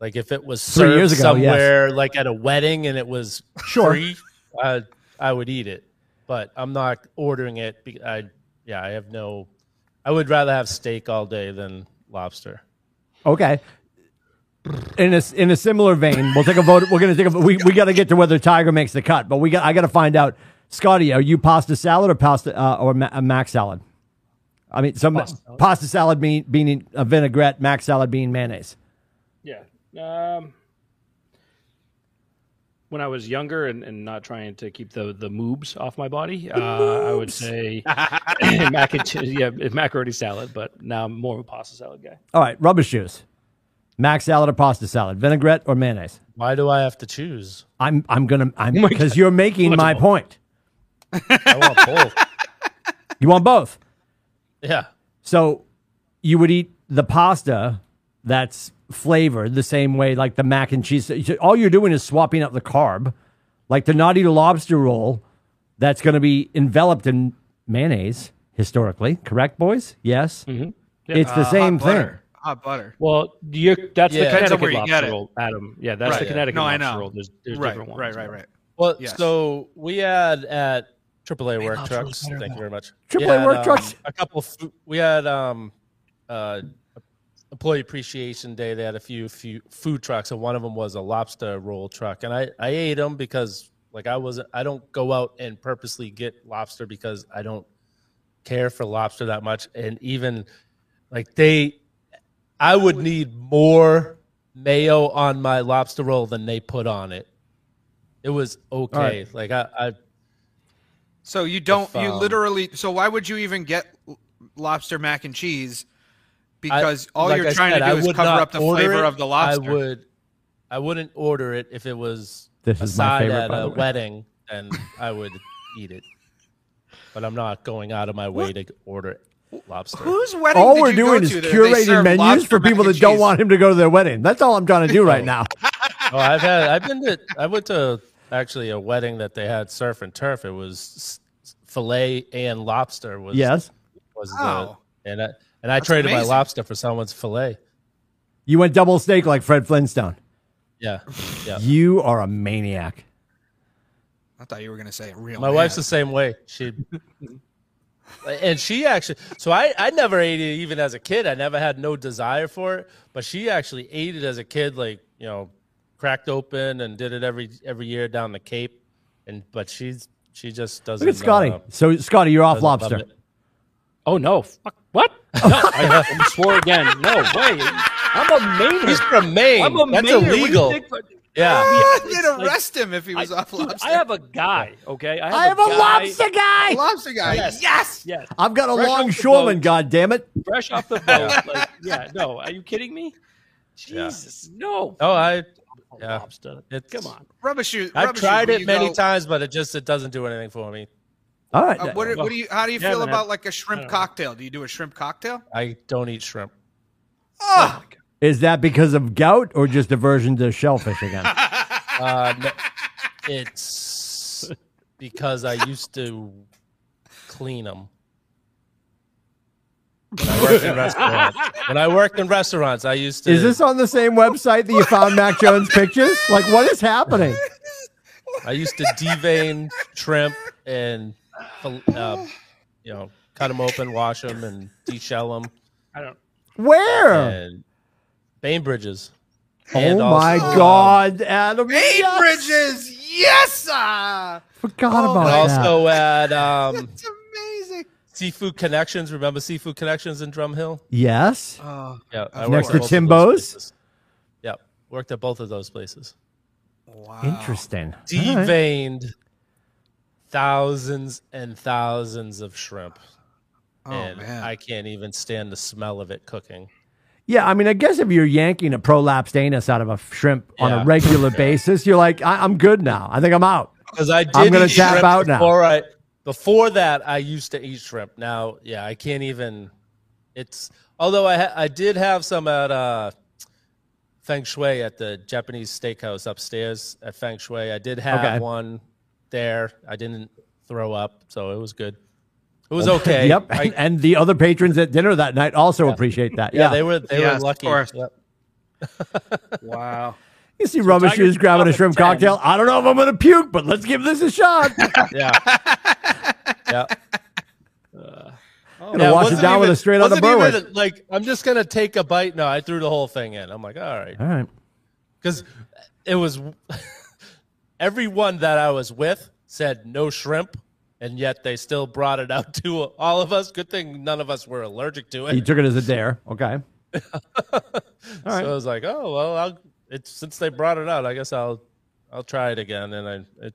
like if it was Three served years ago, yes. somewhere like at a wedding and it was Sure. free, I I would eat it. But I'm not ordering it. be- I yeah I have no. I would rather have steak all day than lobster. Okay. In a in a similar vein, we'll take a vote. We're going to take a. We, we got to get to whether Tiger makes the cut, but we got. I got to find out. Scotty, are you pasta salad or pasta uh, or ma- a mac salad? I mean, some pasta salad, being being a vinaigrette, mac salad being mayonnaise. Yeah. Um, when I was younger and, and not trying to keep the the moobs off my body, uh, I would say mac and cheese. Yeah, macaroni salad. But now I'm more of a pasta salad guy. All right, rubbish shoes. Mac salad or pasta salad, vinaigrette or mayonnaise. Why do I have to choose? I'm I'm gonna I'm my because you're making my more. point. I want both. You want both. yeah. So you would eat the pasta that's flavored the same way like the mac and cheese. All you're doing is swapping out the carb. Like to not eat a lobster roll that's going to be enveloped in mayonnaise historically. Correct, boys? Yes. Mm-hmm. It's the Uh, same hot thing. butter. Hot butter. Well, you're, that's Yeah. the Depends on Connecticut where you get lobster roll, Adam. Yeah, that's Right. the Yeah. Connecticut No, I lobster know. roll. There's, there's Right, different ones. right, right, right. Well, Yes. so we had at AAA work trucks. Thank you very much. AAA We had, work um, trucks? A couple. Fu- we had um, uh, employee appreciation day. They had a few few food trucks, and one of them was a lobster roll truck. And I I ate them because like I wasn't. I don't go out and purposely get lobster because I don't care for lobster that much. And even like they, I would need more mayo on my lobster roll than they put on it. It was okay. right. Like I, I So you don't If, you um, literally so why would you even get lobster mac and cheese? Because all like you're I trying said, to I do is cover up the flavor it. of the lobster. I would, I wouldn't order it if it was This a is my side favorite, at a wedding, and I would eat it. But I'm not going out of my way to order lobster. Whose wedding All did we're you go doing is to that they curating menus for people and that don't want him to go to their wedding. That's all I'm trying to do right now. oh, I've had, I've been to, I went to actually a wedding that they had surf and turf. It was fillet and lobster. Was Yes. was Wow. the and I and I traded my lobster for someone's fillet. You went double steak like Fred Flintstone. Yeah, yeah. You are a maniac. I thought you were going to say it real. My man. wife's the same way. She and she actually. So I I never ate it even as a kid. I never had no desire for it. But she actually ate it as a kid, like you know, cracked open and did it every every year down the Cape. And but she's she just doesn't. Look at Scotty. uh, So Scotty, you're off lobster. It. Oh no! Fuck, what? No, I, I swore again. No way! I'm a Mainer. He's from Maine. I'm a Maine. That's Mainer. What do you illegal. Yeah. Ah, it's They'd like- arrest him if he was I, off dude, lobster. I have a guy. Okay, I have, I have a guy lobster guy. lobster guy. Yes. Yes. Yes, I've got a Fresh long off the shoreman, boat. God damn it. fresh off the boat. like, yeah, no, are you kidding me? Jesus, no. Oh, I. Yeah. Lobster. It's- Come on. Rubbish shoes. I've rubbish tried shoes, when it many go- times, but it just it doesn't do anything for me. All right. Uh, what, what do you? How do you Yeah, feel man. about like a shrimp cocktail? Do you do a shrimp cocktail? I don't eat shrimp. Oh, Is that because of gout or just aversion to shellfish again? Uh, no, it's because I used to clean them. When I worked in restaurants, when I worked in restaurants, I used to. Is this on the same website that you found Mac Jones pictures? Like, what is happening? I used to devein shrimp and, uh, you know, cut them open, wash them, and deshell them. I don't. Where? And Bainbridges. And oh my also- God, Adam! Eight yes! bridges. Yes. ah! Forgot Oh, about And that. also at um, It's amazing. Seafood Connections. Remember Seafood Connections in Drum Hill? yes. Oh, Yeah, I worked at Next to both of those Timbo's? Yep, worked at both of those places. wow. Interesting. All right. Deveined thousands and thousands of shrimp, Oh and man. I can't even stand the smell of it cooking. Yeah, I mean, I guess if you're yanking a prolapsed anus out of a shrimp on a regular basis, you're like, I- I'm good now. I think I'm out. Because I did I'm gonna eat tap shrimp out now. before I before that I used to eat shrimp. Now, yeah, I can't even. It's although I ha- I did have some at uh, Feng Shui at the Japanese steakhouse upstairs at Feng Shui. I did have Okay. one there. I didn't throw up, so it was good. It was okay. yep. I- and the other patrons at dinner that night also appreciate that. yeah, Yeah. they were they Yes, were of lucky. course. Yep. wow. you see rubber shoes grabbing a shrimp 10. cocktail. I don't know if I'm going to puke, but let's give this a shot. Yeah. yeah. Uh, gonna wash it down with a straight out of wasn't even, Like I'm just gonna take a bite. No, I threw the whole thing in. I'm like, all right, All right. because it was everyone that I was with said no shrimp, and yet they still brought it out to all of us. Good thing none of us were allergic to You it. took it as a dare. Okay. So I was like, oh well, I'll, it's since they brought it out, I guess I'll I'll try it again. And I it,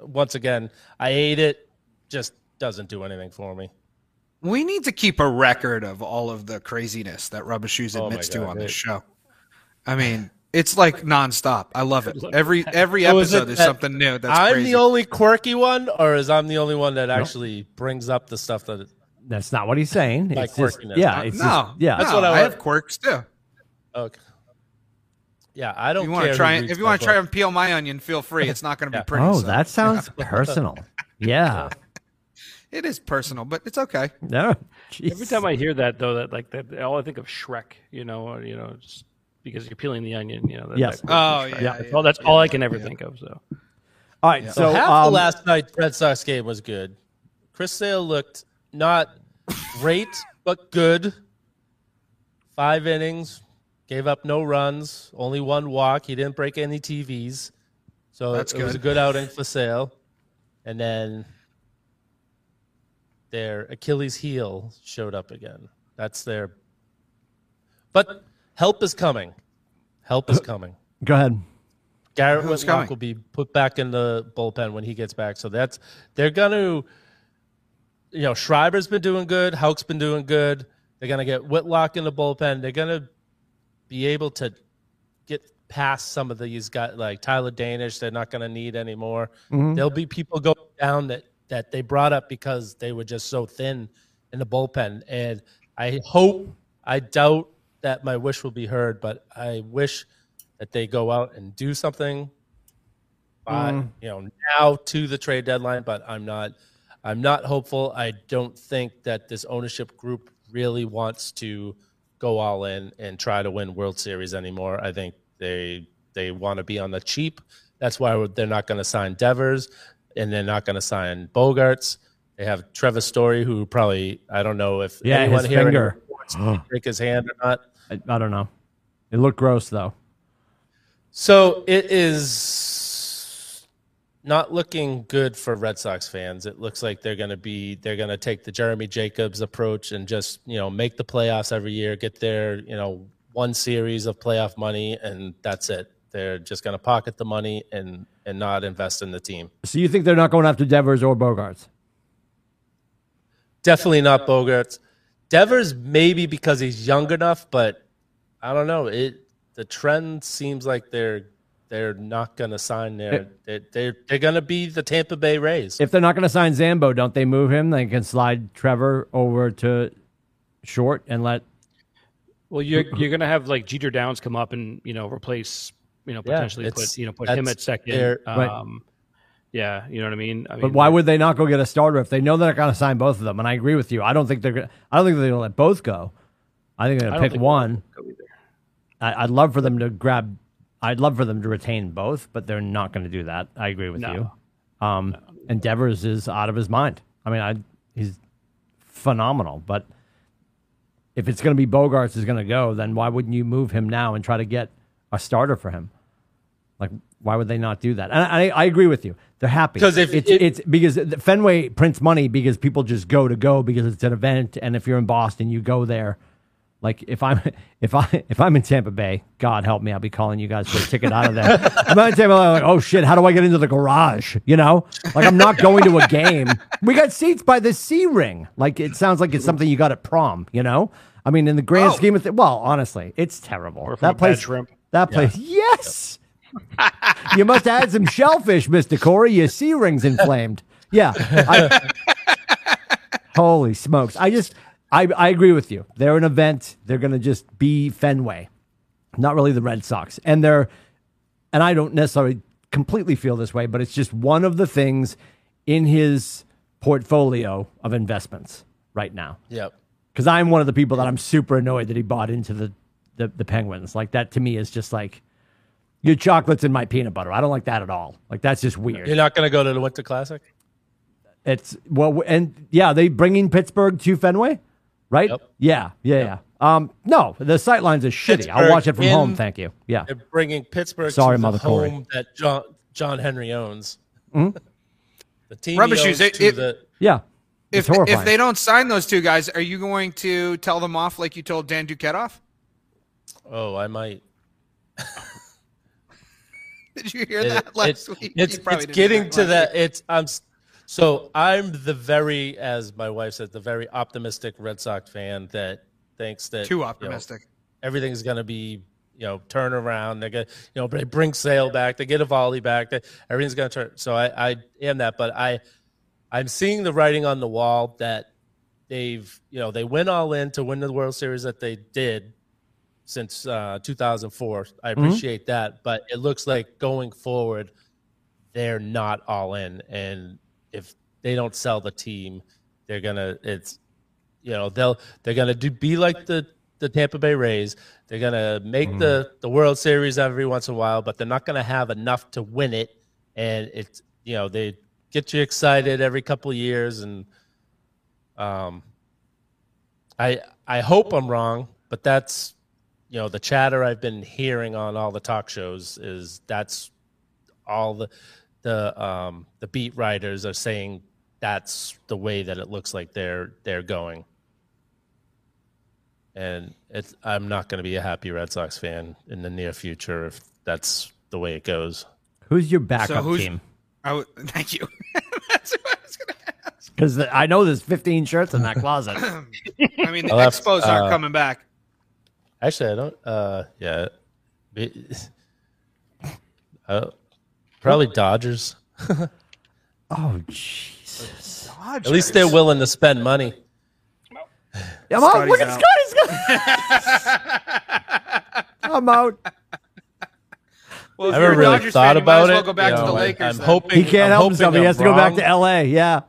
once again I ate it, just doesn't do anything for me. We need to keep a record of all of the craziness that Rubber Shoes Oh my admits to God, on this it- show. I mean, it's like nonstop. I love it. Every every So is episode is something new. That's I'm crazy. the only quirky one, or is I'm the only one that actually brings up the stuff that? That's not what he's saying. Like It's just, quirkiness. yeah. Uh, It's no, just, yeah. That's no, what I I want. have quirks too. Okay. Yeah, I don't If you care. want to who try, reads if you my want to try book. and peel my onion, feel free. It's not going to be pretty. Oh, so. that sounds personal. Yeah. it is personal, but it's okay. No. Every time I hear that, though, that like that, all I think of Shrek. You know, or, you know, just because you're peeling the onion. You know. That, Yes. that- Oh Shrek. yeah, That's all. That's all I can ever think of. So. All right. So, So, half um, the last night Red Sox game was good. Chris Sale looked not great, but good. Five innings, gave up no runs, only one walk. He didn't break any TVs, so That's it was a good. good outing for Sale. And then their Achilles heel showed up again. That's their. But help is coming. Help is coming. go ahead. Garrett Who's Whitlock coming? will be put back in the bullpen when he gets back. So that's they're gonna, you know, Schreiber's been doing good. Hauk's been doing good. They're gonna get Whitlock in the bullpen. They're gonna be able to get past some of these guys like Tyler Danish. They're not gonna need anymore. Mm-hmm. There'll be people going down that that they brought up because they were just so thin in the bullpen. And I hope, I doubt that my wish will be heard, but I wish that they go out and do something by mm. you know now to the trade deadline but i'm not i'm not hopeful. I don't think that this ownership group really wants to go all in and try to win world series anymore. I think they they want to be on the cheap. That's why they're not going to sign devers and they're not going to sign Bogaerts. They have trevor story who probably i don't know if Yeah, anyone his here in finger. break his hand or not I, I don't know. It looked gross though. So it is not looking good for Red Sox fans. It looks like they're going to be they're going to take the Jeremy Jacobs approach and just you know make the playoffs every year, get their you know one series of playoff money, and that's it. They're just going to pocket the money and and not invest in the team. So you think they're not going after Devers or Bogaerts? Definitely not Bogaerts. Devers maybe because he's young enough, but I don't know. It the trend seems like they're they're not going to sign there. they're they're, they're going to be the Tampa Bay Rays. If they're not going to sign Zambo, don't they move him? They can slide Trevor over to short and let. Well, you're you're gonna have like Jeter Downs come up and you know replace you know potentially it's- put you know put him at 2nd their- um, Right. Yeah, you know what I mean. I But mean, why would they not go get a starter if they know they're not going to sign both of them? And I agree with you. I don't think they're. Gonna, I don't think they're going to let both go. I think they're going to pick one. they'll go either. I, I'd love for them to grab. I'd love for them to retain both, but they're not going to do that. I agree with No. you. Um, and Devers is out of his mind. I mean, I he's phenomenal, but if it's going to be Bogaerts is going to go, then why wouldn't you move him now and try to get a starter for him. Like, why would they not do that? And I, I agree with you. They're happy 'Cause if- it's if- it's because Fenway prints money because people just go to go because it's an event, and if you're in Boston, you go there. Like if I'm if I if I'm in Tampa Bay, God help me, I'll be calling you guys for a ticket out of there. I'm in Tampa Bay, like, oh shit, how do I get into the garage? You know, like I'm not going to a game. We got seats by the C ring. Like it sounds like it's something you got at prom. You know, I mean, in the grand Oh. scheme of things, well, honestly, it's terrible. from a That place, shrimp. that place, yes. You must add some shellfish, Mister Corey. Your sea ring's inflamed. Yeah. I- Holy smokes! I just, I, I agree with you. They're an event. They're going to just be Fenway, not really the Red Sox, and they're, and I don't necessarily completely feel this way, but it's just one of the things in his portfolio of investments right now. Yep. Because I'm one of the people that I'm super annoyed that he bought into the, the the Penguins. Like that to me is just like your chocolates and my peanut butter. I don't like that at all. Like that's just weird. You're not going to go to the Winter Classic? It's well, and yeah, they bringing Pittsburgh to Fenway, right? Yep. Yeah, yeah, yeah. Um, no, the sight lines are shitty. I'll watch it from home. Thank you. Yeah, They're bringing Pittsburgh Sorry, to Mother the Corey. home that John John Henry owns. Hmm? The team Rubbish he shoes, it- it- the yeah. It's If if they don't sign those two guys, are you going to tell them off like you told Dan Duquette off? oh, I might. Did you hear It- that last it- week? It's it's getting to that. week. It's I'm so I'm the very as my wife said the very optimistic Red Sox fan that thinks that Too you know, optimistic. everything's going to be you know turn around. They're going to you know they bring Sale back. They get Eovaldi back. They, everything's going to turn. So I I am that, but I I'm seeing the writing on the wall that they've you know they went all in to win the World Series that they did since uh, 2004. I appreciate that, but it looks like going forward, they're not all in, and if they don't sell the team, they're gonna it's you know they'll they're gonna do be like the the Tampa Bay Rays. They're gonna make the the World Series every once in a while, but they're not gonna have enough to win it, and it's you know they get you excited every couple of years and um I I hope I'm wrong, but that's you know the chatter I've been hearing on all the talk shows is that's all the the um the beat writers are saying that's the way that it looks like they're they're going. And it's I'm not going to be a happy Red Sox fan in the near future if that's the way it goes. Who's your backup who's- team? I thank you. That's what I was going to ask. Because I know there's 15 shirts in that closet. I mean, the I'll have- Expos aren't uh, coming back. Actually, I don't. Uh, yeah, uh, probably Dodgers. oh Jesus! At least they're willing to spend money. I'm out. Look at out. Scotty's. I'm out. Well, if I you're a really Dodgers thought fan, you might about as well it. go back you to the know, I- Lakers. I'm hoping He can't I'm help hoping himself. He I'm has to go back to L.A. Yeah.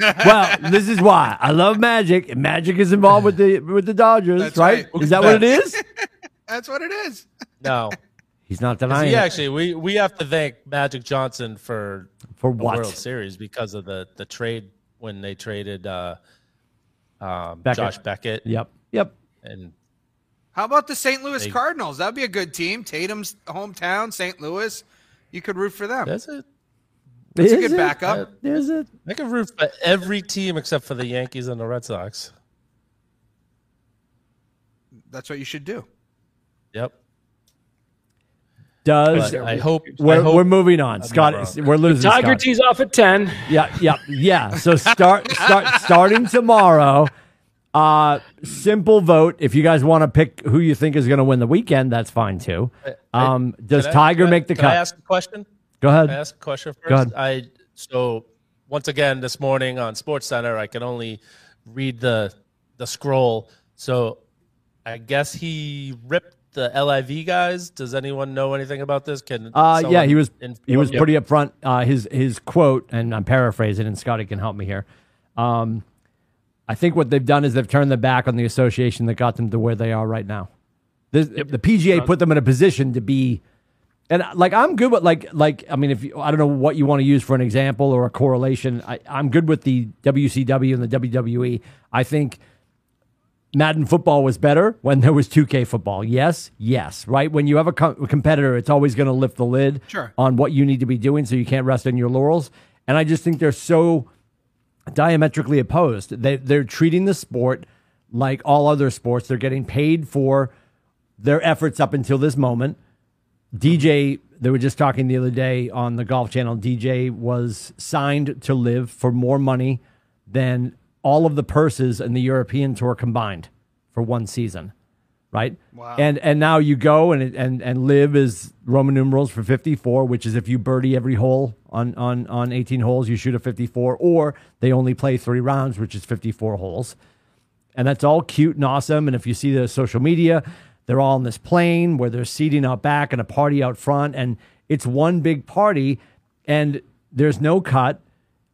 Well, this is why I love Magic. Magic is involved with the with the Dodgers, That's right? right. Is that what it is? That's what it is. No, He's not 'Cause denying he actually we we have to thank Magic Johnson for For the what? World Series because of the the trade when they traded uh, um, Beckett. Josh Beckett Yep. Yep. and How about the St. Louis They- Cardinals? That'd be a good team. Tatum's hometown, St. Louis. You could root for them. that's it. That's a Is good it? backup. Is it? I can root for every team except for the Yankees and the Red Sox. That's what you should do. Yep. Does But I hope we're, I hope we're moving on, Scott? We're losing. Tiger Scott. tees off at 10. Yeah, yeah, yeah. So start start starting tomorrow. Uh simple vote. If you guys want to pick who you think is going to win the weekend, that's fine too. Um, does I- Tiger I- make the can I cut? ask a question? Go Can I ahead. ask a question first? Go ahead. I so once again this morning on Sports Center, I can only read the the scroll. So I guess he ripped the LIV guys. Does anyone know anything about this? Can Uh, yeah, he was inform he was pretty upfront. Uh, his his quote, and I'm paraphrasing, and Scotty can help me here. Um, I think what they've done is they've turned their back on the association that got them to where they are right now. The, the PGA put them in a position to be, and like I'm good with like like I mean if you, I don't know what you want to use for an example or a correlation. I, I'm good with the WCW and the WWE. I think Madden football was better when there was 2K football. Yes, yes, right. When you have a, co- a competitor, it's always going to lift the lid Sure. on what you need to be doing, so you can't rest on your laurels. And I just think they're so diametrically opposed. They they're treating the sport like all other sports. They're getting paid for their efforts up until this moment. DJ, they were just talking the other day on the Golf Channel. DJ was signed to LIV for more money than all of the purses in the European tour combined for one season, right? Wow. And and now you go and and and LIV is Roman numerals for 54, which is if you birdie every hole on on on 18 holes, you shoot a 54, or they only play three rounds, which is 54 holes and that's all cute and awesome. And if you see the social media, they're all on this plane where they're seating out back and a party out front, and it's one big party, and there's no cut,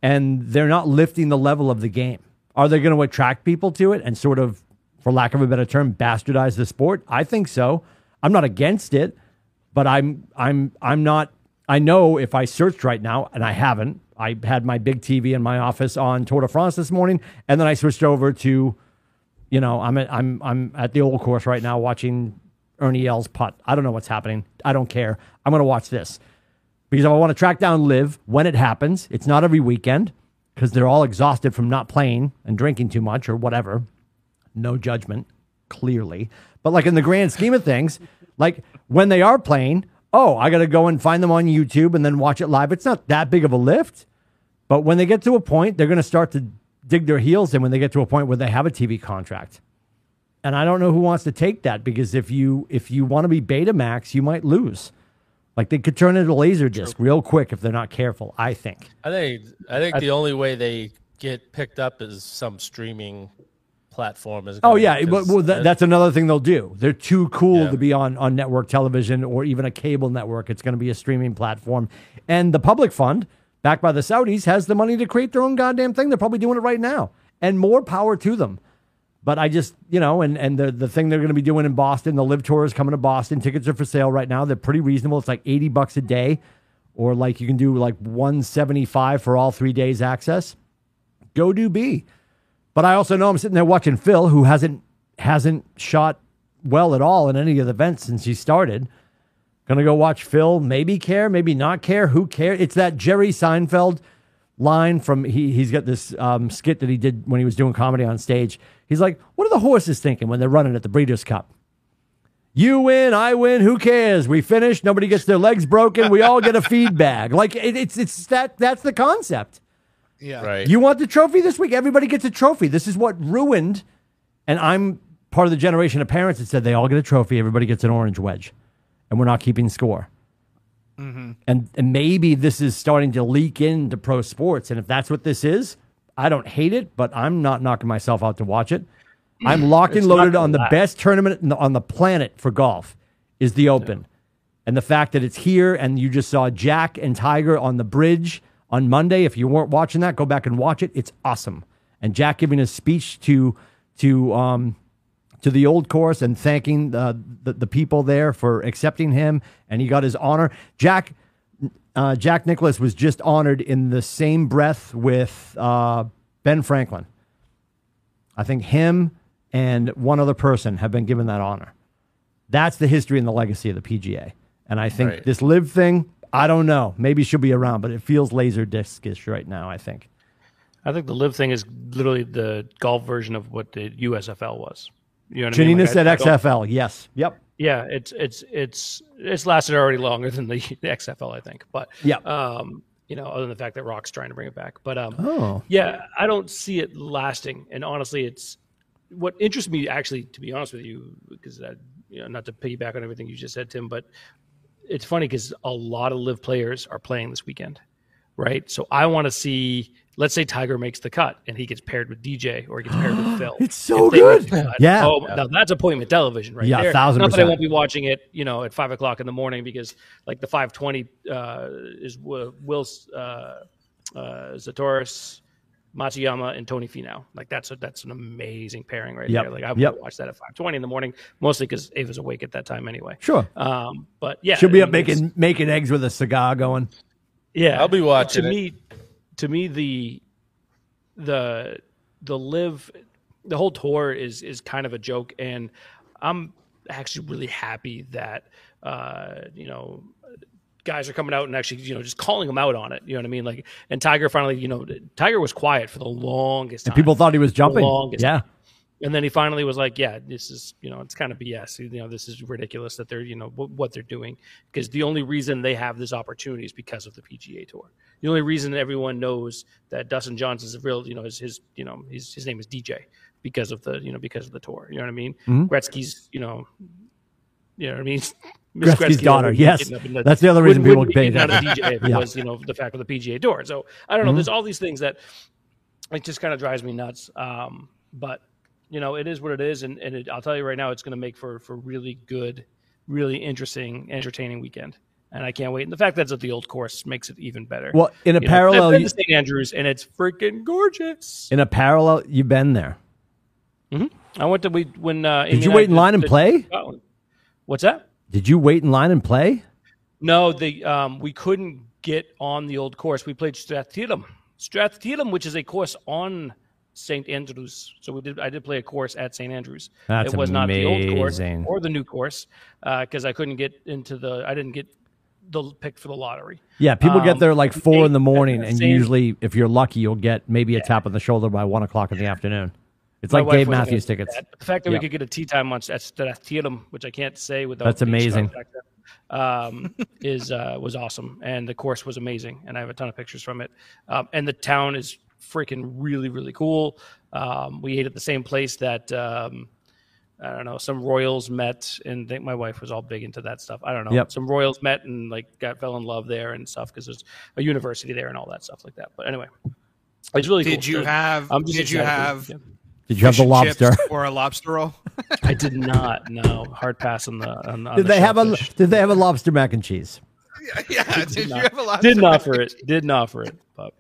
and they're not lifting the level of the game. Are they going to attract people to it and sort of, for lack of a better term, bastardize the sport? I think so. I'm not against it, but I'm I'm I'm not. I know if I searched right now, and I haven't. I had my big TV in my office on Tour de France this morning, and then I switched over to you know, I'm at, I'm I'm at the old course right now watching Ernie Els putt. I don't know what's happening. I don't care. I'm going to watch this because I want to track down LIV when it happens, it's not every weekend because they're all exhausted from not playing and drinking too much or whatever. No judgment, clearly, but like in the grand scheme of things, like when they are playing, oh, I got to go and find them on YouTube and then watch it live. It's not that big of a lift. But when they get to a point, they're going to start to dig their heels in when they get to a point where they have a TV contract. And I don't know who wants to take that because if you if you want to be Betamax, you might lose. Like they could turn into laser disc real quick if they're not careful. I think. I think I think the only way they get picked up is some streaming platform. Is Oh gonna- yeah, well, 'cause well, that, that's another thing they'll do. They're too cool Yeah. to be on on network television or even a cable network. It's going to be a streaming platform, and the public fund, backed by the Saudis, has the money to create their own goddamn thing. They're probably doing it right now, and more power to them. But I just, you know, and and the the thing they're going to be doing in Boston, the LIV Tour is coming to Boston. Tickets are for sale right now. They're pretty reasonable. It's like eighty bucks a day, or like you can do like one seventy five for all three days access. Go do B. But I also know I'm sitting there watching Phil, who hasn't hasn't shot well at all in any of the events since he started. Gonna go watch Phil. Maybe care, maybe not care. Who cares? It's that Jerry Seinfeld line from he he's got this um, skit that he did when he was doing comedy on stage. He's like, "What are the horses thinking when they're running at the Breeders' Cup? You win, I win. Who cares? We finish. Nobody gets their legs broken. We all get a feed bag. Like it, it's it's that that's the concept. Yeah. right. You want the trophy this week? Everybody gets a trophy. This is what ruined, and I'm part of the generation of parents that said they all get a trophy. Everybody gets an orange wedge, and we're not keeping score. And, and maybe this is starting to leak into pro sports. And if that's what this is, I don't hate it, but I'm not knocking myself out to watch it. I'm locked and loaded on the best tournament in the- on the planet for golf is the Open. And the fact that it's here and you just saw Jack and Tiger on the bridge on Monday. If you weren't watching that, go back and watch it. It's awesome. And Jack giving a speech to to um, to the old course and thanking uh, the the people there for accepting him, and he got his honor. Jack uh, Jack Nicklaus was just honored in the same breath with uh, Ben Franklin. I think him and one other person have been given that honor. That's the history and the legacy of the PGA. And I think Right. this LIV thing, I don't know. Maybe she'll be around, but it feels laser discish right now, I think. I think the LIV thing is literally the golf version of what the USFL was. You know what I mean? Janina Like, said I XFL. Yes. Yep. Yeah, it's it's it's it's lasted already longer than the XFL, I think. But Yeah. um, you know, other than the fact that Rock's trying to bring it back. But um, Oh. yeah, I don't see it lasting. And honestly, it's what interests me actually, to be honest with you, because uh, you know, not to piggyback on everything you just said, Tim, but it's funny because a lot of LIV players are playing this weekend, right? So I want to see. Let's say Tiger makes the cut and he gets paired with DJ or he gets paired with Phil. It's so If they make good. the cut, Yeah. Oh, now that's appointment television, right Yeah, there. 1000%. Not that I won't be watching it, you know, at five o'clock in the morning because like the five twenty uh, is Will Will's uh, uh, Zalatoris, Matsuyama, and Tony Finau. Like that's a, that's an amazing pairing right Yep, there. Like I would yep. watch that at five twenty in the morning, mostly because Ava's awake at that time anyway. Sure. Um, but yeah, She'll be I up mean, it's- making making eggs with a cigar going. Yeah, I'll be watching To it. me, to me, the the the LIV the whole tour is is kind of a joke, and I'm actually really happy that uh, you know guys are coming out and actually you know just calling them out on it. You know what I mean? Like, and Tiger finally, you know, Tiger was quiet for the longest time. And people thought he was jumping. longest Yeah. And then he finally was like, "Yeah, this is you know it's kind of BS. You know, this is ridiculous that they're you know w- what they're doing because the only reason they have this opportunity is because of the PGA Tour. The only reason everyone knows that Dustin Johnson is a real you know is his you know his his name is DJ because of the you know because of the tour. You know what I mean? Mm-hmm. Gretzky's you know you know what I mean. Miss Gretzky's Gretzky daughter, yes. getting up in the- That's the other reason people pay of. DJ Yeah. was you know the fact of the PGA Tour. So I don't know. There's all these things that it just kind of drives me nuts. Um, but you know, it is what it is, and, and it, I'll tell you right now, it's going to make for for really good, really interesting, entertaining weekend. And I can't wait. And the fact that it's at the old course makes it even better. Well, in a You know, parallel, I've been to St. Andrews, and it's freaking gorgeous. In a parallel, you've been there. I went to we when uh, Did you wait in line and play? What's that? Did you wait in line and play? No, the um, we couldn't get on the old course. We played Strathdylum, Strathdylum, which is a course on St Andrews. So we did. I did play a course at St Andrews. That's it was not the old course or the new course because I couldn't get into the. I didn't get the pick for the lottery. Yeah, people get Um, there like four in the morning, and same- usually, if you're lucky, you'll get maybe a tap on the shoulder by one o'clock in the afternoon. It's My like Dave Matthews tickets. The fact that Yep. we could get a tee time on at Strathdylum, which I can't say without That's amazing. struck back there, um, is uh, was awesome, and the course was amazing, and I have a ton of pictures from it. Um, and the town is freaking really really cool. Um, we ate at the same place that um, I don't know some royals met, and I think my wife was all big into that stuff. I don't know. Yep. Some royals met and like got fell in love there and stuff because there's a university there and all that stuff like that. But anyway, it's really Did cool. you So have? I'm just Did you have? the. Did you have the lobster? or a lobster roll? I did not. No, hard pass on the. On, on Did the they have a shellfish. Did they have a lobster mac and cheese? yeah. Did, you not. have a lobster? Didn't offer it. Didn't offer it. But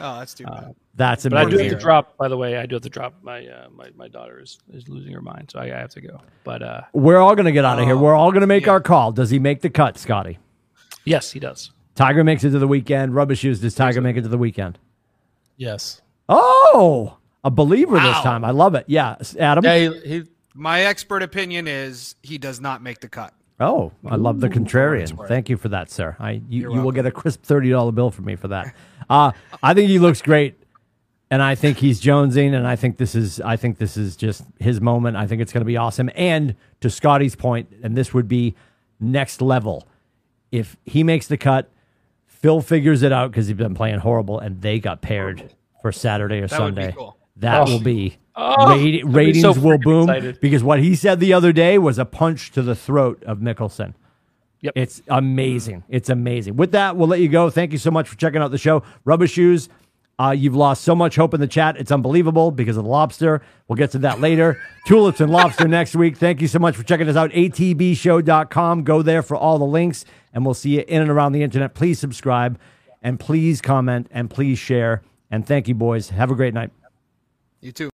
Oh, that's too bad. That's but I do have to drop. By the way, I do have to drop. My uh, my my daughter is, is losing her mind, so I, I have to go. But uh, We're all gonna get out of here. We're all gonna make yeah. our call. Does he make the cut, Scotty? yes, he does. Tiger makes it to the weekend. Rubber shoes. Does Tiger make it to the weekend? Yes. Oh, a believer this time. I love it. Yeah, Adam. Yeah, he, he My expert opinion is he does not make the cut. Oh, I love the contrarian. Thank you for that, sir. I you, you will get a crisp thirty dollar bill from me for that. Uh, I think he looks great, and I think he's jonesing, and I think this is I think this is just his moment. I think it's going to be awesome. And to Scotty's point, and this would be next level. If he makes the cut, Phil figures it out because he's been playing horrible, and they got paired for Saturday or That would be Sunday. cool. That Oh. will be Oh, rati- I'd be ratings so will boom excited. because what he said the other day was a punch to the throat of Mickelson. Yep. It's amazing. It's amazing. With that, we'll let you go. Thank you so much for checking out the show. Rubber Shoes, uh, you've lost so much hope in the chat. It's unbelievable because of the lobster. We'll get to that later. Tulips and lobster next week. Thank you so much for checking us out. ATBshow.com. Go there for all the links, and we'll see you in and around the internet. Please subscribe, and please comment, and please share. And thank you, boys. Have a great night. You too.